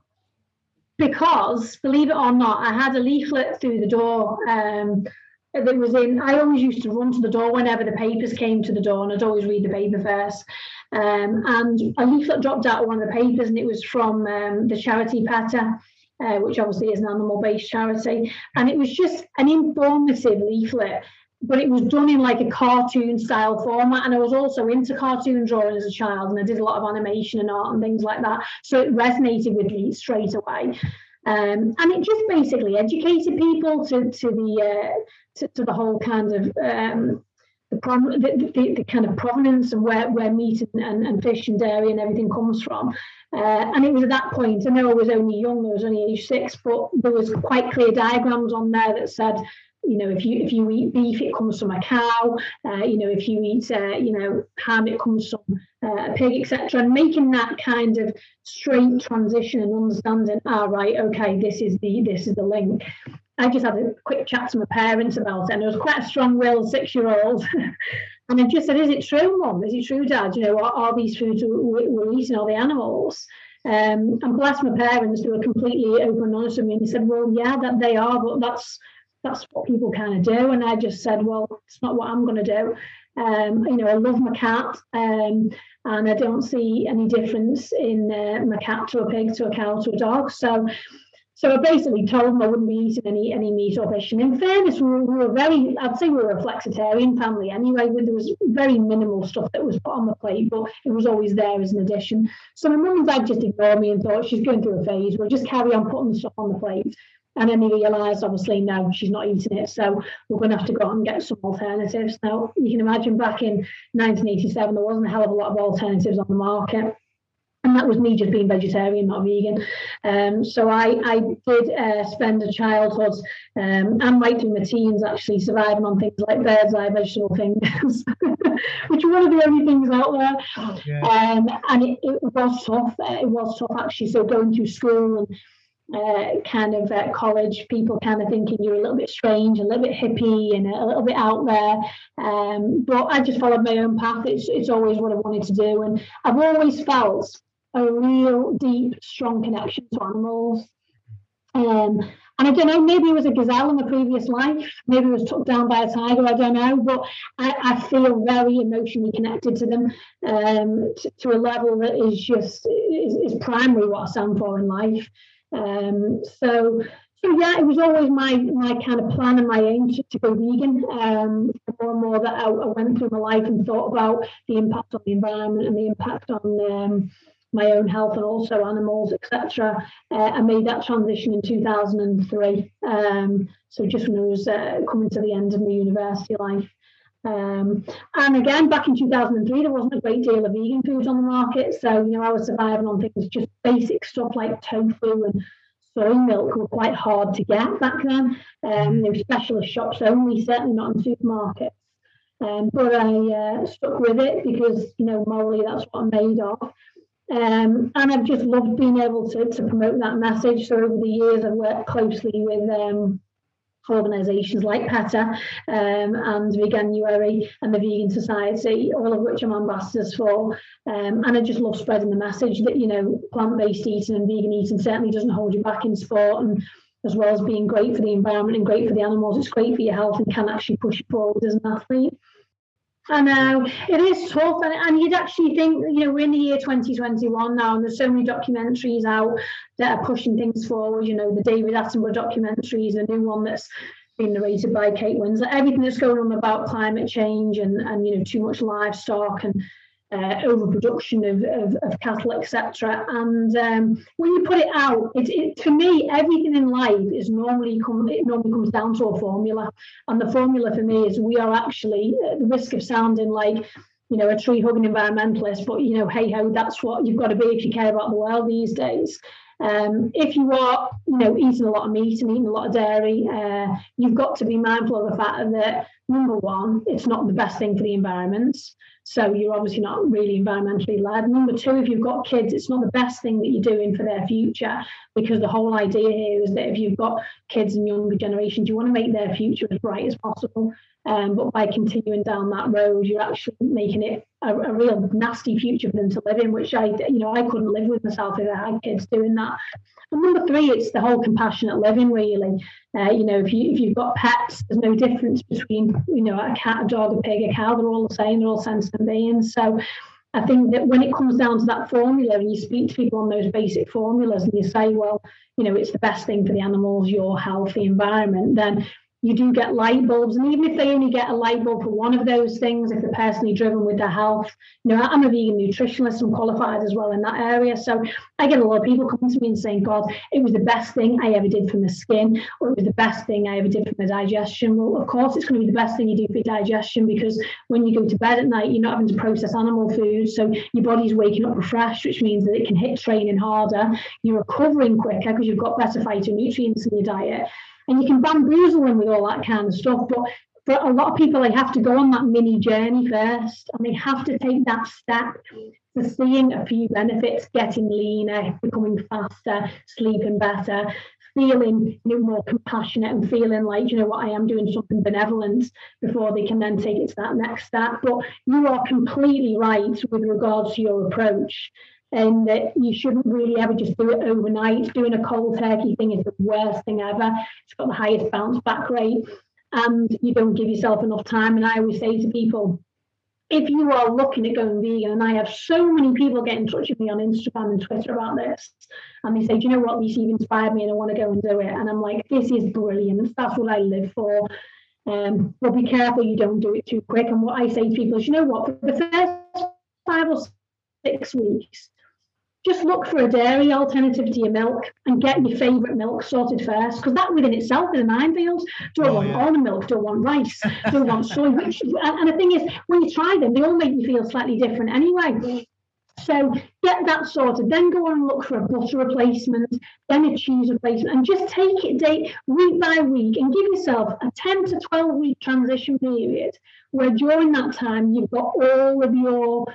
because, believe it or not, I had a leaflet through the door um, that was in. I always used to run to the door whenever the papers came to the door, and I'd always read the paper first. Um, and a leaflet dropped out of one of the papers, and it was from um, the charity PETA. Uh, which obviously is an animal based charity. And it was just an informative leaflet but it was done in like a cartoon style format and i was also into cartoon drawing as a child and i did a lot of animation and art and things like that so it resonated with me straight away um, and it just basically educated people to to the uh, to, to, the whole kind of um, the, the, the, the, kind of provenance and where, where meat and, and, and fish and dairy and everything comes from. Uh, and it was at that point, I know I was only young, I was only age six, but there was quite clear diagrams on there that said, you know, if you if you eat beef, it comes from a cow. Uh, you know, if you eat, uh, you know, ham, it comes from uh, a pig, etc. And making that kind of straight transition and understanding, ah, right, okay, this is the this is the link. I just had a quick chat to my parents about it, and it was quite a strong-willed six-year-old. and I just said, "Is it true, Mum? Is it true, Dad? You know, are, are these foods we're, eating, all the animals?" Um, and bless my parents, who were completely open and honest with me, and they said, "Well, yeah, that they are, but that's that's what people kind of do. And I just said, well, it's not what I'm going to do. Um, you know, I love my cat, um, and I don't see any difference in uh, my cat to a pig, to a cow, to a dog. So, so I basically told them I wouldn't be eating any any meat or fish. And in fairness, we were, we were very, I'd say we were a flexitarian family anyway. where There was very minimal stuff that was put on the plate, but it was always there as an addition. So my mum and dad just ignored me and thought she's going through a phase. We'll just carry on putting stuff on the plate. And then we realised, obviously, no, she's not eating it. So we're going to have to go out and get some alternatives. Now, you can imagine back in 1987, there wasn't a hell of a lot of alternatives on the market. And that was me just being vegetarian, not vegan. Um, so I, I did uh, spend a childhood um, and right through my teens actually surviving on things like Birds Eye vegetable fingers, which are one of the only things out there. Oh, yeah. um, and it, it was tough. It was tough actually. So going through school and uh, kind of uh, college, people kind of thinking you're a little bit strange, a little bit hippie, and a, little bit out there. Um, but I just followed my own path. It's it's always what I wanted to do, and I've always felt a real deep, strong connection to animals. Um, and I don't know, maybe it was a gazelle in a previous life, maybe it was took down by a tiger, I don't know, but I, I feel very emotionally connected to them um, to, to, a level that is just is, is primary what I stand for in life. Um, so, so yeah, it was always my my kind of plan and my aim to, to go vegan. Um, the more and more that I, I, went through my life and thought about the impact on the environment and the impact on um, my own health and also animals, etc. Uh, I made that transition in 2003. Um, so just when I was uh, coming to the end of my university life. Um, and again, back in 2003, there wasn't a great deal of vegan foods on the market. So, you know, I was surviving on things just basic stuff like tofu and soy milk were quite hard to get back then. Um, they were specialist shops only, certainly not in supermarkets. Um, but I uh, stuck with it because, you know, morally that's what I'm made of. Um, and I've just loved being able to, to promote that message. So over the years, I've worked closely with um, organisations like PETA um, and Veganuary and the Vegan Society, all of which I'm ambassadors for. Um, and I just love spreading the message that, you know, plant-based eating and vegan eating certainly doesn't hold you back in sport and as well as being great for the environment and great for the animals, it's great for your health and can actually push you forward as an athlete. I know it is tough, and, and you'd actually think, you know, we're in the year 2021 now, and there's so many documentaries out that are pushing things forward. You know, the David Attenborough documentary is a new one that's been narrated by Kate Winslet. Everything that's going on about climate change and, and you know, too much livestock and uh, overproduction of, of, of cattle, etc. And um, when you put it out, it, it, for me, everything in life is normally come, it normally comes down to a formula, and the formula for me is we are actually at the risk of sounding like you know a tree hugging environmentalist, but you know, hey ho, that's what you've got to be if you care about the world these days. Um, if you are, you know, eating a lot of meat and eating a lot of dairy, uh, you've got to be mindful of the fact that number one, it's not the best thing for the environment. So you're obviously not really environmentally led. Number two, if you've got kids, it's not the best thing that you're doing for their future because the whole idea here is that if you've got kids and younger generations, you want to make their future as bright as possible. Um, but by continuing down that road, you're actually making it a, a, real nasty future for them to live in, which I, you know, I couldn't live with myself if I had kids doing that. And number three, it's the whole compassionate living, really. Uh, you know, if you if you've got pets, there's no difference between you know a cat, a dog, a pig, a cow. They're all the same. They're all sentient beings. So I think that when it comes down to that formula, and you speak to people on those basic formulas, and you say, well, you know, it's the best thing for the animals, your healthy environment, then you do get light bulbs. And even if they only get a light bulb for one of those things, if they're personally driven with their health, you know, I'm a vegan nutritionist and qualified as well in that area. So I get a lot of people coming to me and saying, God, it was the best thing I ever did for my skin, or it was the best thing I ever did for my digestion. Well, of course, it's going to be the best thing you do for your digestion because when you go to bed at night, you're not having to process animal food. So your body's waking up refreshed, which means that it can hit training harder. You're recovering quicker because you've got better phytonutrients in your diet and you can bamboozle them with all that kind of stuff. But for a lot of people, they have to go on that mini journey first, and they have to take that step to seeing a few benefits, getting leaner, becoming faster, sleeping better, feeling you know more compassionate and feeling like you know what I am doing something benevolent before they can then take it to that next step. But you are completely right with regards to your approach and that you shouldn't really ever just do it overnight. Doing a cold turkey thing is the worst thing ever. It's got the highest bounce back rate, and you don't give yourself enough time. And I always say to people, if you are looking at going vegan, and I have so many people get in touch with me on Instagram and Twitter about this, and they say, Do you know what, Lisa, you've inspired me and I want to go and do it. And I'm like, This is brilliant. That's what I live for. Um, but be careful you don't do it too quick. And what I say to people is, you know what, for the first five or six weeks, just look for a dairy alternative to your milk and get your favourite milk sorted first, because that within itself is a minefield. Don't oh, want yeah. almond milk, don't want rice, don't want soy. Which, and, and the thing is, when you try them, they all make you feel slightly different anyway. So get that sorted, then go on and look for a butter replacement, then a cheese replacement, and just take it day week by week and give yourself a 10 to 12 week transition period where during that time you've got all of your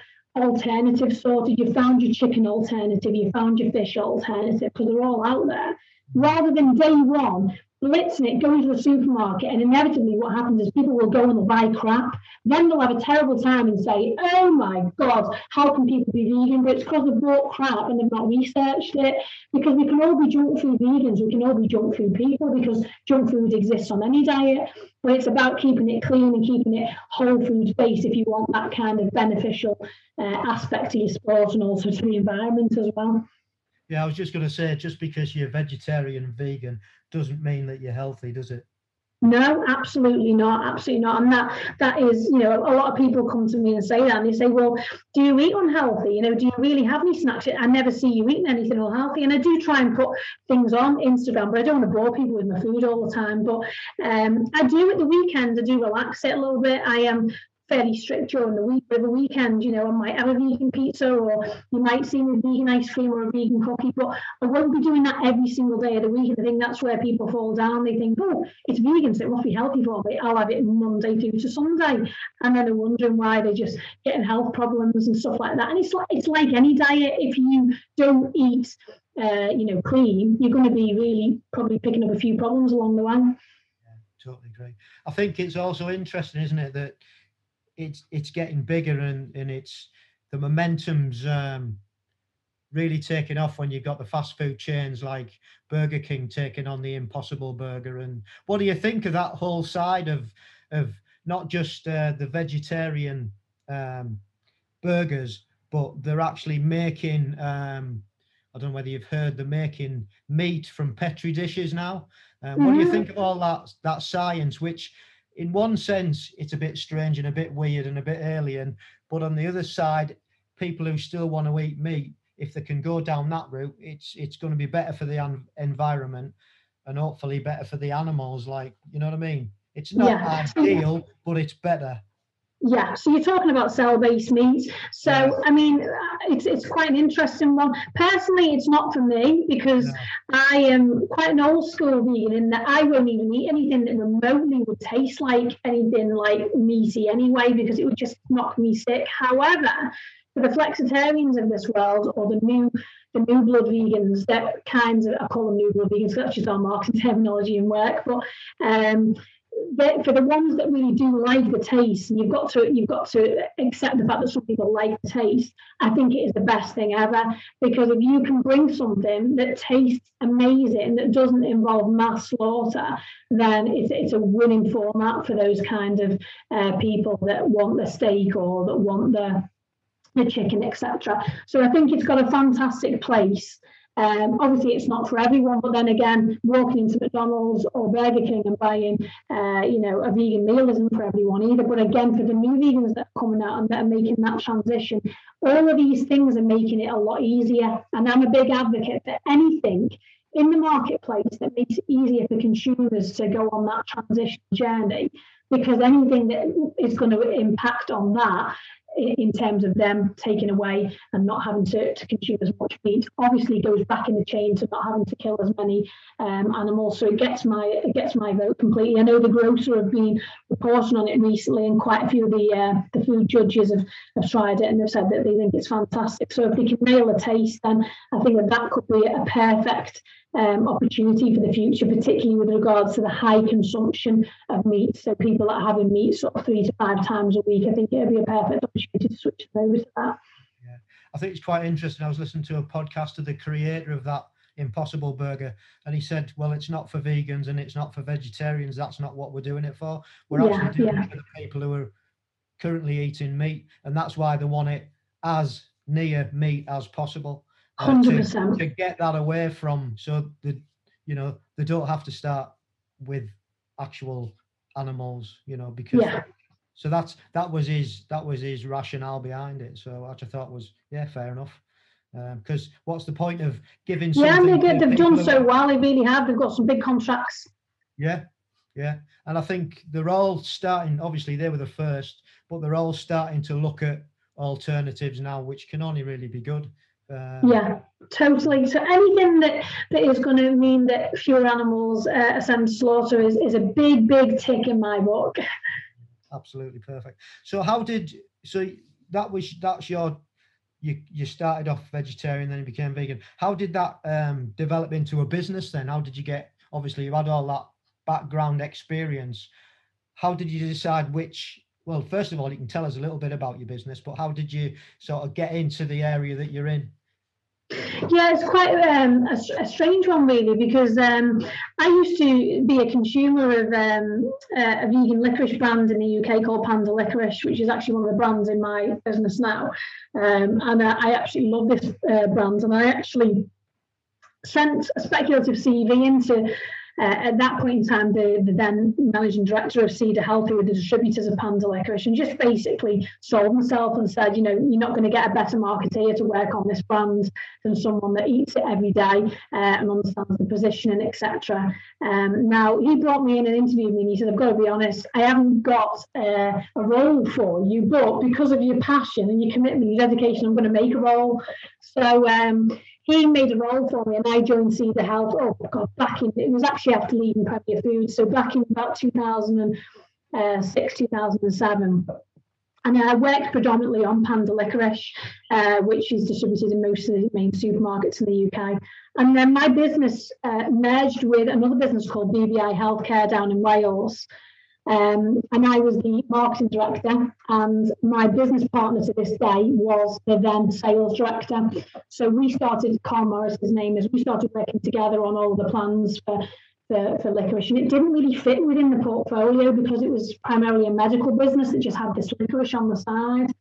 alternative sorted, you found your chicken alternative, you found your fish alternative, because they're all out there. Rather than day one, blitzing it, going to the supermarket, and inevitably what happens is people will go and they'll buy crap. Then they'll have a terrible time and say, Oh my God, how can people be vegan? But it's because they've bought crap and they've not researched it. Because we can all be junk food vegans, we can all be junk food people because junk food exists on any diet. But it's about keeping it clean and keeping it whole foods based if you want that kind of beneficial uh, aspect to your sport and also to the environment as well. Yeah, I was just going to say, just because you're vegetarian and vegan doesn't mean that you're healthy, does it? No, absolutely not. Absolutely not. And that that is, you know, a lot of people come to me and say that, and they say, "Well, do you eat unhealthy? You know, do you really have any snacks? I never see you eating anything unhealthy." And I do try and put things on Instagram, but I don't want to bore people with my food all the time. But um, I do at the weekends. I do relax it a little bit. I am fairly strict during the week. The weekend, you know, I might have a vegan pizza or you might see me a vegan ice cream or a vegan cookie, but I won't be doing that every single day of the week. And I think that's where people fall down. They think, oh, it's vegan, so it must be healthy for me. I'll have it Monday through to Sunday. And then they're wondering why they're just getting health problems and stuff like that. And it's like it's like any diet. If you don't eat uh, you know, clean, you're going to be really probably picking up a few problems along the way. Yeah, totally agree. I think it's also interesting, isn't it, that it's it's getting bigger and and it's the momentum's um, really taking off when you've got the fast food chains like Burger King taking on the Impossible Burger. And what do you think of that whole side of of not just uh, the vegetarian um, burgers, but they're actually making um, I don't know whether you've heard they're making meat from petri dishes now. Uh, mm-hmm. What do you mm-hmm. think of all that that science, which in one sense, it's a bit strange and a bit weird and a bit alien. But on the other side, people who still want to eat meat, if they can go down that route, it's it's going to be better for the environment and hopefully better for the animals. Like you know what I mean? It's not yeah. ideal, but it's better. Yeah, so you're talking about cell-based meat. So. I mean, it's it's quite an interesting one. Personally, it's not for me because I am quite an old school vegan in that I won't even eat anything that remotely would taste like anything like meaty anyway because it would just knock me sick. However, for the flexitarians of this world or the new the new blood vegans, that kinds of I call them new blood vegans, that's just our marketing terminology and work, but um for the ones that really do like the taste, and you've got to you've got to accept the fact that some people like the taste. I think it is the best thing ever because if you can bring something that tastes amazing that doesn't involve mass slaughter, then it's it's a winning format for those kind of uh, people that want the steak or that want the the chicken, etc. So I think it's got a fantastic place. Um, obviously, it's not for everyone, but then again, walking into McDonald's or Burger King and buying, uh, you know, a vegan meal isn't for everyone either. But again, for the new vegans that are coming out and that are making that transition, all of these things are making it a lot easier. And I'm a big advocate for anything in the marketplace that makes it easier for consumers to go on that transition journey because anything that is going to impact on that in terms of them taking away and not having to, to consume as much meat. Obviously goes back in the chain to not having to kill as many um, animals so it gets my it gets my vote completely. I know the grocer have been reporting on it recently and quite a few of the uh, the food judges have, have tried it and they've said that they think it's fantastic. So if they can nail a taste then i think that that could be a perfect um, opportunity for the future, particularly with regards to the high consumption of meat. So people that are having meat sort of three to five times a week, I think it'd be a perfect opportunity to switch over to that. Yeah, I think it's quite interesting. I was listening to a podcast of the creator of that Impossible Burger, and he said, "Well, it's not for vegans and it's not for vegetarians. That's not what we're doing it for. We're yeah, actually doing yeah. it for the people who are currently eating meat, and that's why they want it as near meat as possible." Uh, to, to get that away from so the you know they don't have to start with actual animals you know because yeah. so that's that was his that was his rationale behind it. So which i thought was yeah fair enough. Because um, what's the point of giving yeah they get, they've done so well they really have. They've got some big contracts. Yeah yeah. And i think they're all starting obviously they were the first but they're all starting to look at alternatives now which can only really be good um, yeah, totally. So anything that, that is going to mean that fewer animals uh, are sent to slaughter is, is a big, big tick in my book. Absolutely perfect. So how did so that was that's your you you started off vegetarian then you became vegan. How did that um, develop into a business then? How did you get obviously you had all that background experience. How did you decide which well, first of all, you can tell us a little bit about your business, but how did you sort of get into the area that you're in? Yeah, it's quite um, a, a, strange one, really, because um, I used to be a consumer of um, a vegan licorice brand in the UK called Panda Licorice, which is actually one of the brands in my business now. Um, and I, I, actually love this uh, brand, and I actually sent a speculative CV into uh, at that point in time, the, the, then managing director of Cedar Health were the distributors of Panda Licorice, and just basically sold himself and said, you know, you're not going to get a better marketeer to work on this brand than someone that eats it every day uh, and understands the positioning, etc. Um, now, he brought me in and interviewed me, and he said, I've got to be honest, I haven't got uh, a role for you, but because of your passion and your commitment, your dedication, I'm going to make a role. So um, he made a role for me and I joined Cedar Health. Oh God, back in it was actually after leaving Premier Foods, so back in about 2006, 2007. And I worked predominantly on Panda Licorice, uh, which is distributed in most of the main supermarkets in the UK. And then my business uh, merged with another business called BBI Healthcare down in Wales. Um, and I was the marketing director, and my business partner to this day was the then sales director. So we started, Carl Morris, his name is, we started working together on all the plans for for, for licorice. And it didn't really fit within the portfolio because it was primarily a medical business that just had this licorice on the side.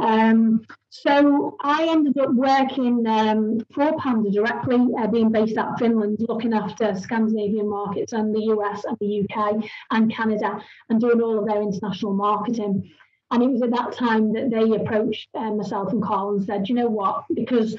Um, so I ended up working um, for Panda directly, uh, being based out of Finland, looking after Scandinavian markets and the US and the UK and Canada and doing all of their international marketing. And it was at that time that they approached uh, myself and Carl and said, you know what, because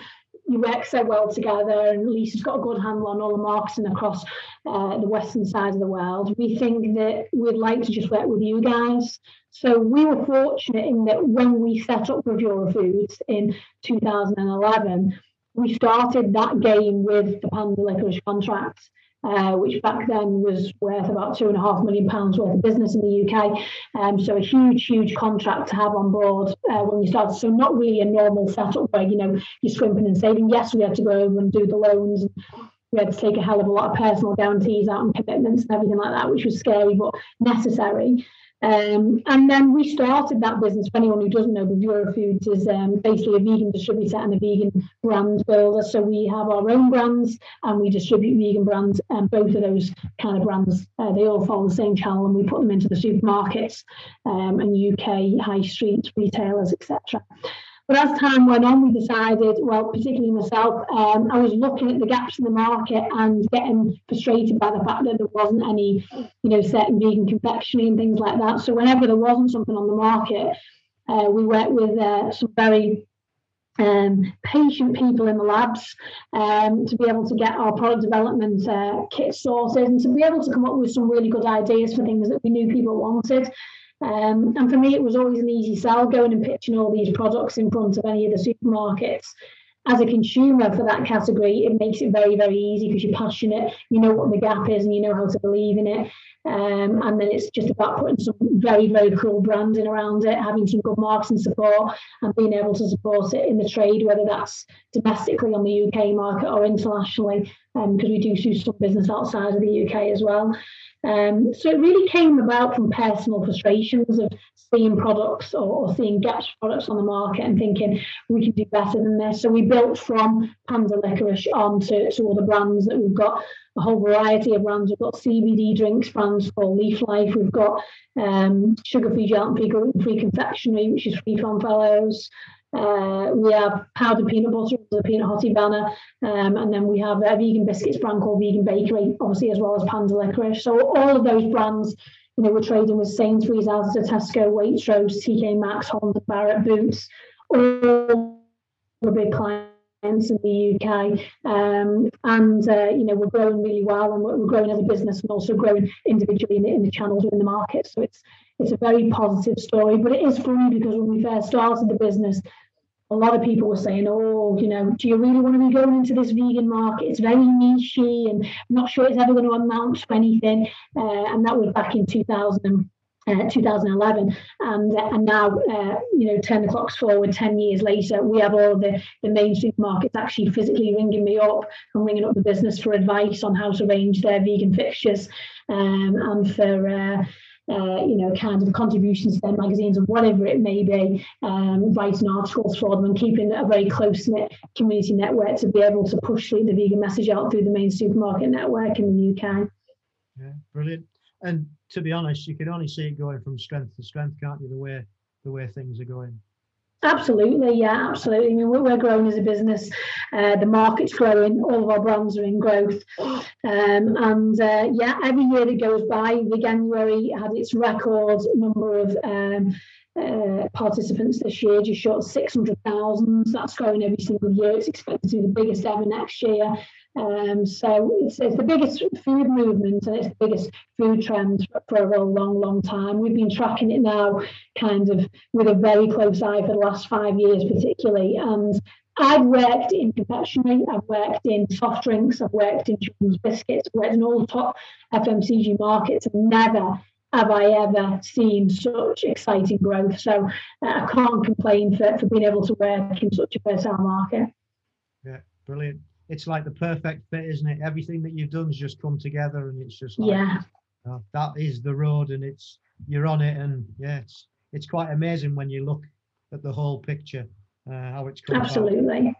you work so well together and Lisa's got a good handle on all the marketing across uh, the western side of the world. We think that we'd like to just work with you guys. So we were fortunate in that when we set up Bravura Foods in 2011, we started that game with the Panda Licorice contract uh, which back then was worth about two and a half million pounds worth of business in the UK. Um, so a huge, huge contract to have on board uh, when you started. So not really a normal setup where you know you're scrimping and saving. Yes, we had to go over and do the loans. We had to take a hell of a lot of personal guarantees out and commitments and everything like that, which was scary but necessary. Um, and then we started that business. For anyone who doesn't know, Bravura Foods is um, basically a vegan distributor and a vegan brand builder. So we have our own brands and we distribute vegan brands. And both of those kind of brands, uh, they all follow the same channel, and we put them into the supermarkets um, and UK high street retailers, etc. But as time went on, we decided, well, particularly myself, um, I was looking at the gaps in the market and getting frustrated by the fact that there wasn't any, you know, certain vegan confectionery and things like that. So whenever there wasn't something on the market, uh, we worked with uh, some very um, patient people in the labs um, to be able to get our product development uh, kit sorted and to be able to come up with some really good ideas for things that we knew people wanted. Um, and for me, it was always an easy sell going and pitching all these products in front of any of the supermarkets. As a consumer for that category, it makes it very, very easy because you're passionate, you know what the gap is, and you know how to believe in it. Um, and then it's just about putting some very, very cool branding around it, having some good marketing support, and being able to support it in the trade, whether that's domestically on the UK market or internationally, because um, we do do some business outside of the UK as well. Um, so it really came about from personal frustrations of seeing products or, or, seeing gaps products on the market and thinking we can do better than this. So we built from Panda Licorice on to, to all the brands that we've got a whole variety of brands. We've got CBD drinks brands called Leaf Life. We've got um, sugar-free, gelatin-free, gluten-free confectionery, which is free from fellows. Uh, we have powdered peanut butter, the peanut hottie banner, um, and then we have a vegan biscuits brand called Vegan Bakery, obviously as well as Panda Licorice. So all of those brands, you know, we're trading with Sainsbury's, Asda, Tesco, Waitrose, TK Maxx, Holland Barrett, Boots, all the big clients in the UK, um, and uh, you know we're growing really well, and we're, growing as a business, and also growing individually in the, in the channels in the market. So it's it's a very positive story, but it is funny because when we first started the business, a lot of people were saying, "Oh, you know, do you really want to be going into this vegan market? It's very nichey, and I'm not sure it's ever going to amount to anything." Uh, and that was back in 2000. Uh, 2011 and uh, and now uh, you know 10 clocks forward 10 years later we have all the the main supermarkets actually physically ringing me up and ringing up the business for advice on how to arrange their vegan fixtures um, and for uh, you know, kind of contributions to their magazines or whatever it may be, um, writing articles for them and keeping a very close knit community network to be able to push the vegan message out through the main supermarket network in the UK. Yeah, brilliant. And to be honest, you can only see it going from strength to strength, can't you? The way the way things are going. Absolutely, yeah, absolutely. I mean, we're, growing as a business. Uh, the market's growing. All of our brands are in growth, um, and uh, yeah, every year that goes by, Veganuary had its record number of um, uh, participants this year, just short of 600,000. That's growing every single year. It's expected to be the biggest ever next year. Um, so it's, it's, the biggest food movement and it's the biggest food trend for, a long, long time. We've been tracking it now kind of with a very close eye for the last five years, particularly. And I've worked in confectionery, I've worked in soft drinks, I've worked in children's biscuits, I've worked in all the top FMCG markets, and never have I ever seen such exciting growth. So uh, I can't complain for, for being able to work in such a fertile market. Yeah, brilliant it's like the perfect fit, isn't it? Everything that you've done has just come together, and it's just like, yeah, uh, that is the road, and it's you're on it, and yeah, it's it's quite amazing when you look at the whole picture, uh, how it's come absolutely. Out.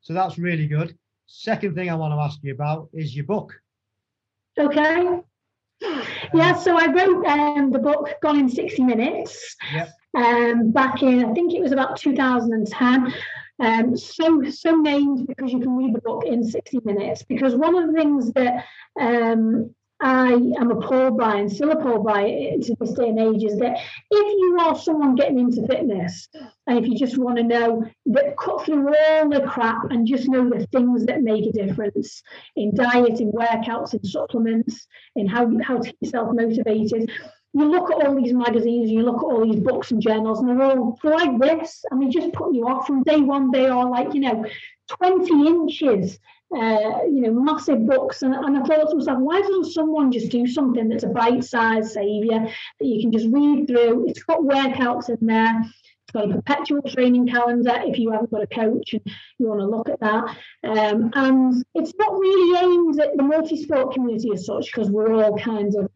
So that's really good. Second thing I want to ask you about is your book. Okay. Yeah, so I wrote um, the book Gone in 60 Minutes yep. um, back in, I think it was about 2010. Um, so so named because you can read the book in 60 minutes. Because one of the things that um, I am appalled by and still appalled by to this day and age is that if you are someone getting into fitness and if you just want to know that cut through all the crap and just know the things that make a difference in diet, in workouts, in supplements, in how, how to keep yourself motivated, you look at all these magazines, you look at all these books and journals, and they're all like this, and they just put you off from day one. They are like, you know, 20 inches, uh, you know, massive books. And, and I thought to myself, why doesn't someone just do something that's a bite-sized savior that you can just read through? It's got workouts in there. It's got a perpetual training calendar if you haven't got a coach and you want to look at that. Um, and it's not really aimed at the multi-sport community as such because we're all kind of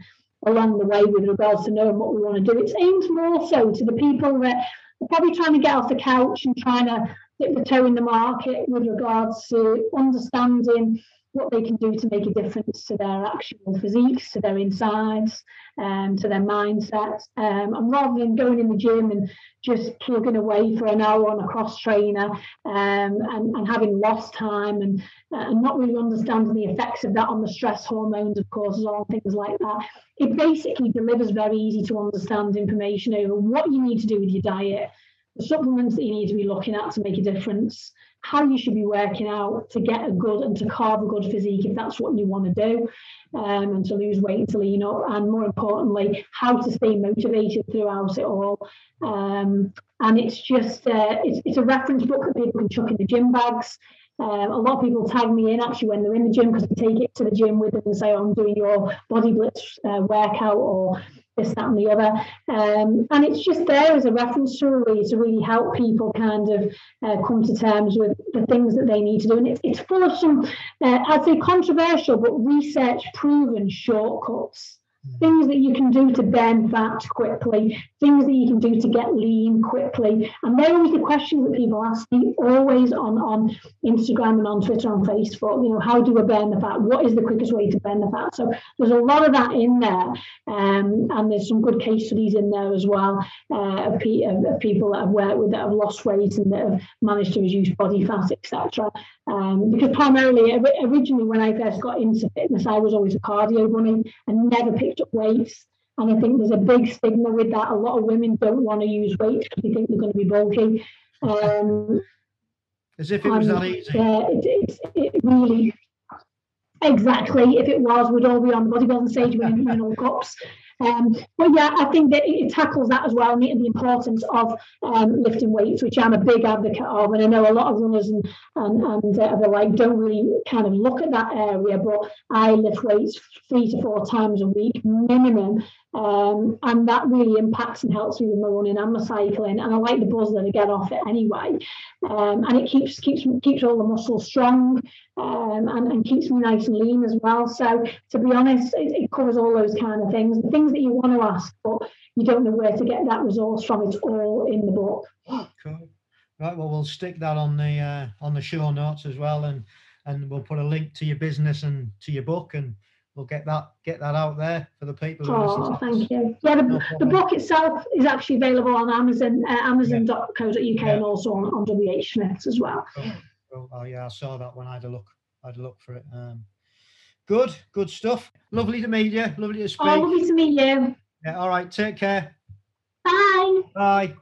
along the way with regards to knowing what we want to do. It's aimed more so to the people that are probably trying to get off the couch and trying to dip the toe in the market with regards to understanding what they can do to make a difference to their actual physiques, to their insides, um, to their mindset. Um, and rather than going in the gym and just plugging away for an hour on a cross trainer um, and, and having lost time and, uh, and not really understanding the effects of that on the stress hormones, of cortisol, and things like that, it basically delivers very easy to understand information over what you need to do with your diet, the supplements that you need to be looking at to make a difference how you should be working out to get a good and to carve a good physique if that's what you want to do um, and to lose weight to lean up and more importantly how to stay motivated throughout it all. Um, and it's just uh, it's, it's a reference book that people can chuck in the gym bags. Um, a lot of people tag me in actually when they're in the gym because they take it to the gym with them and say, oh, I'm doing your body blitz uh, workout or this, that, and the other. Um, and it's just there as a reference to really help people kind of uh, come to terms with the things that they need to do. And it's, it's full of some, uh, I'd say controversial, but research proven shortcuts things that you can do to burn fat quickly, things that you can do to get lean quickly. And they're always the questions that people ask me always on, on Instagram and on Twitter and Facebook. You know, how do I burn the fat? What is the quickest way to burn the fat? So there's a lot of that in there. Um, and there's some good case studies in there as well uh, of, pe- of, people that I've worked with that have lost weight and that have managed to reduce body fat, etc. Um, because primarily, originally when I first got into fitness, I was always a cardio bunny and never picked weights. And I think there's a big stigma with that. A lot of women don't want to use weights because they think they're going to be bulky. Um, As if it was that easy. Uh, it, it, it, really, exactly. If it was, we'd all be on the bodybuilding stage winning all cups. Um, but yeah, I think that it tackles that as well, and the importance of um, lifting weights, which I'm a big advocate of. And I know a lot of runners and and, and uh, like don't really kind of look at that area, but I lift weights three to four times a week minimum. Um, and that really impacts and helps me with my running and my cycling. And I like the buzz that I get off it anyway. Um, and it keeps keeps keeps all the muscles strong um, and, and keeps me nice and lean as well. So to be honest, it, it, covers all those kind of things, the things that you want to ask, but you don't know where to get that resource from. It's all in the book. Cool. Right. Well, we'll stick that on the uh, on the show notes as well, and and we'll put a link to your business and to your book and we'll get that get that out there for the people. Who oh, thank you. Yeah, the, no the book itself is actually available on Amazon, uh, Amazon.co.uk, yeah. and also on, on WH Smith's as well. Oh, oh, yeah, I saw that when I had a look. I had a look for it. Um, good, good stuff. Lovely to meet you. Lovely to speak. Oh, lovely to meet you. Yeah. All right. Take care. Bye. Bye.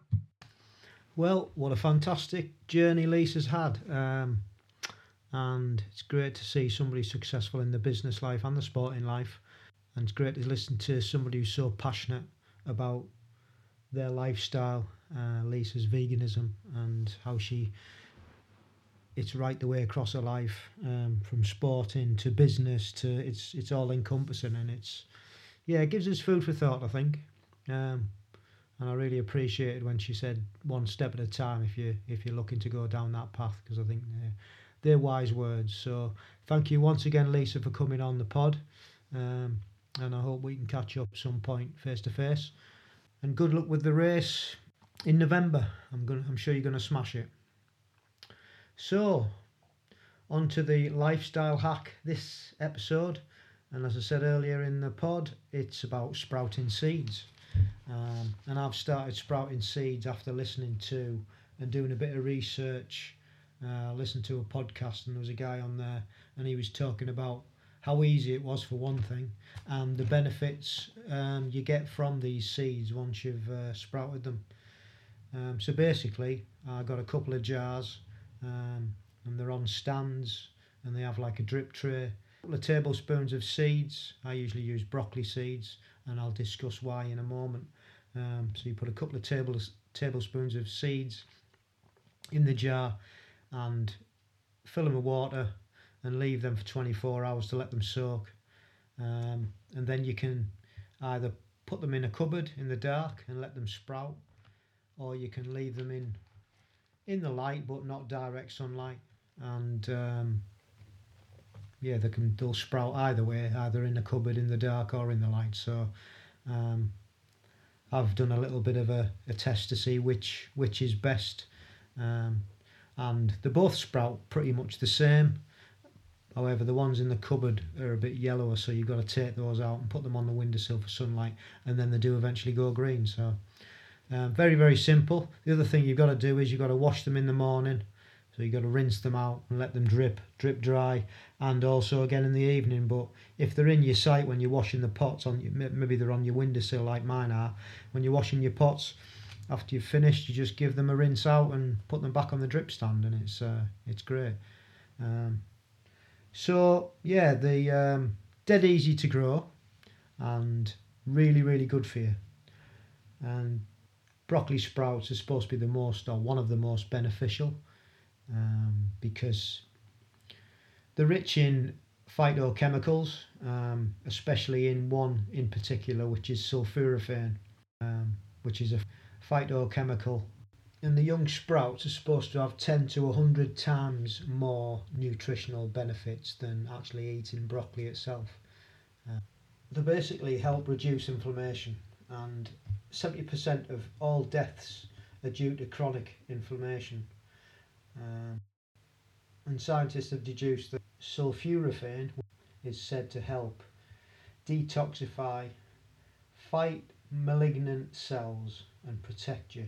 Well, what a fantastic journey Lisa's had. Um, and it's great to see somebody successful in the business life and the sporting life. And it's great to listen to somebody who's so passionate about their lifestyle uh, lisa's veganism and how she it's right the way across her life um, from sporting to business to it's it's all encompassing and it's yeah it gives us food for thought i think. Um, and i really appreciated when she said one step at a time if you if you're looking to go down that path because i think uh, they're wise words. So thank you once again, Lisa, for coming on the pod. Um, and I hope we can catch up some point face to face. And good luck with the race in November. I'm going. I'm sure you're going to smash it. So, on to the lifestyle hack this episode. And as I said earlier in the pod, it's about sprouting seeds. Um, and I've started sprouting seeds after listening to and doing a bit of research uh, listened to a podcast and there was a guy on there and he was talking about how easy it was for one thing and the benefits um, you get from these seeds once you've uh, sprouted them. Um, so basically, I got a couple of jars um, and they're on stands and they have like a drip tray. A couple of tablespoons of seeds. I usually use broccoli seeds and I'll discuss why in a moment. Um, so you put a couple of tables, tablespoons of seeds in the jar and fill them with water and leave them for 24 hours to let them soak. Um, and then you can either put them in a cupboard in the dark and let them sprout, or you can leave them in in the light but not direct sunlight. And um, yeah, they can they'll sprout either way, either in the cupboard in the dark or in the light. So um, I've done a little bit of a, a test to see which which is best. Um, and they both sprout pretty much the same. However, the ones in the cupboard are a bit yellower, so you've got to take those out and put them on the windowsill for sunlight, and then they do eventually go green. So, um, very, very simple. The other thing you've got to do is you've got to wash them in the morning. So you've got to rinse them out and let them drip, drip dry, and also again in the evening. But if they're in your sight when you're washing the pots, on maybe they're on your windowsill like mine are, when you're washing your pots, after you've finished, you just give them a rinse out and put them back on the drip stand, and it's uh, it's great. Um, so yeah, the um, dead easy to grow, and really really good for you. And broccoli sprouts are supposed to be the most or one of the most beneficial um, because they're rich in phytochemicals, um, especially in one in particular, which is sulforaphane, um, which is a phytochemical. And the young sprouts are supposed to have 10 to 100 times more nutritional benefits than actually eating broccoli itself. Uh, they basically help reduce inflammation, and 70% of all deaths are due to chronic inflammation. Um, and scientists have deduced that sulforaphane is said to help detoxify, fight malignant cells, and protect you.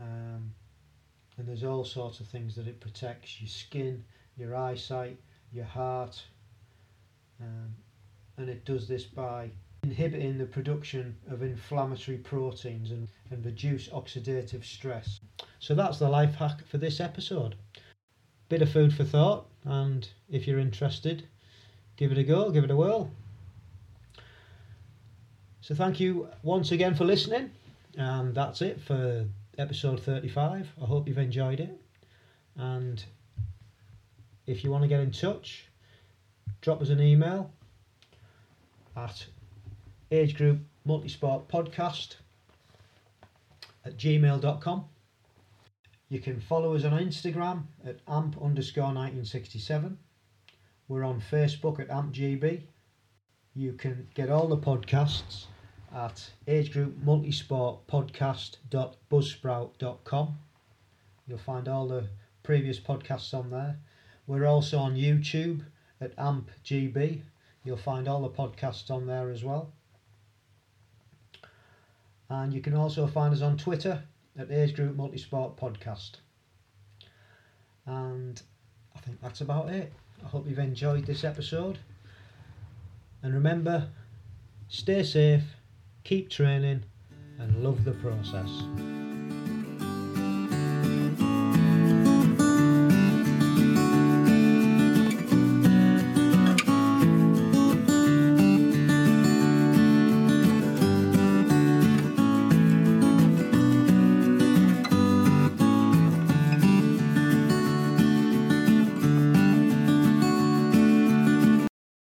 Um, and there's all sorts of things that it protects your skin, your eyesight, your heart. Um, and it does this by inhibiting the production of inflammatory proteins and, and reduce oxidative stress. So that's the life hack for this episode. Bit of food for thought, and if you're interested, give it a go, give it a whirl. So thank you once again for listening, and that's it for episode 35. I hope you've enjoyed it, and if you want to get in touch, drop us an email at age group multisport podcast at gmail.com. You can follow us on Instagram at amp underscore 1967. We're on Facebook at ampgb. You can get all the podcasts at age group multisport podcast.buzzsprout.com. You'll find all the previous podcasts on there. We're also on YouTube at ampgb. You'll find all the podcasts on there as well. And you can also find us on Twitter at Age Group Multisport Podcast. And I think that's about it. I hope you've enjoyed this episode. And remember, stay safe, keep training, and love the process.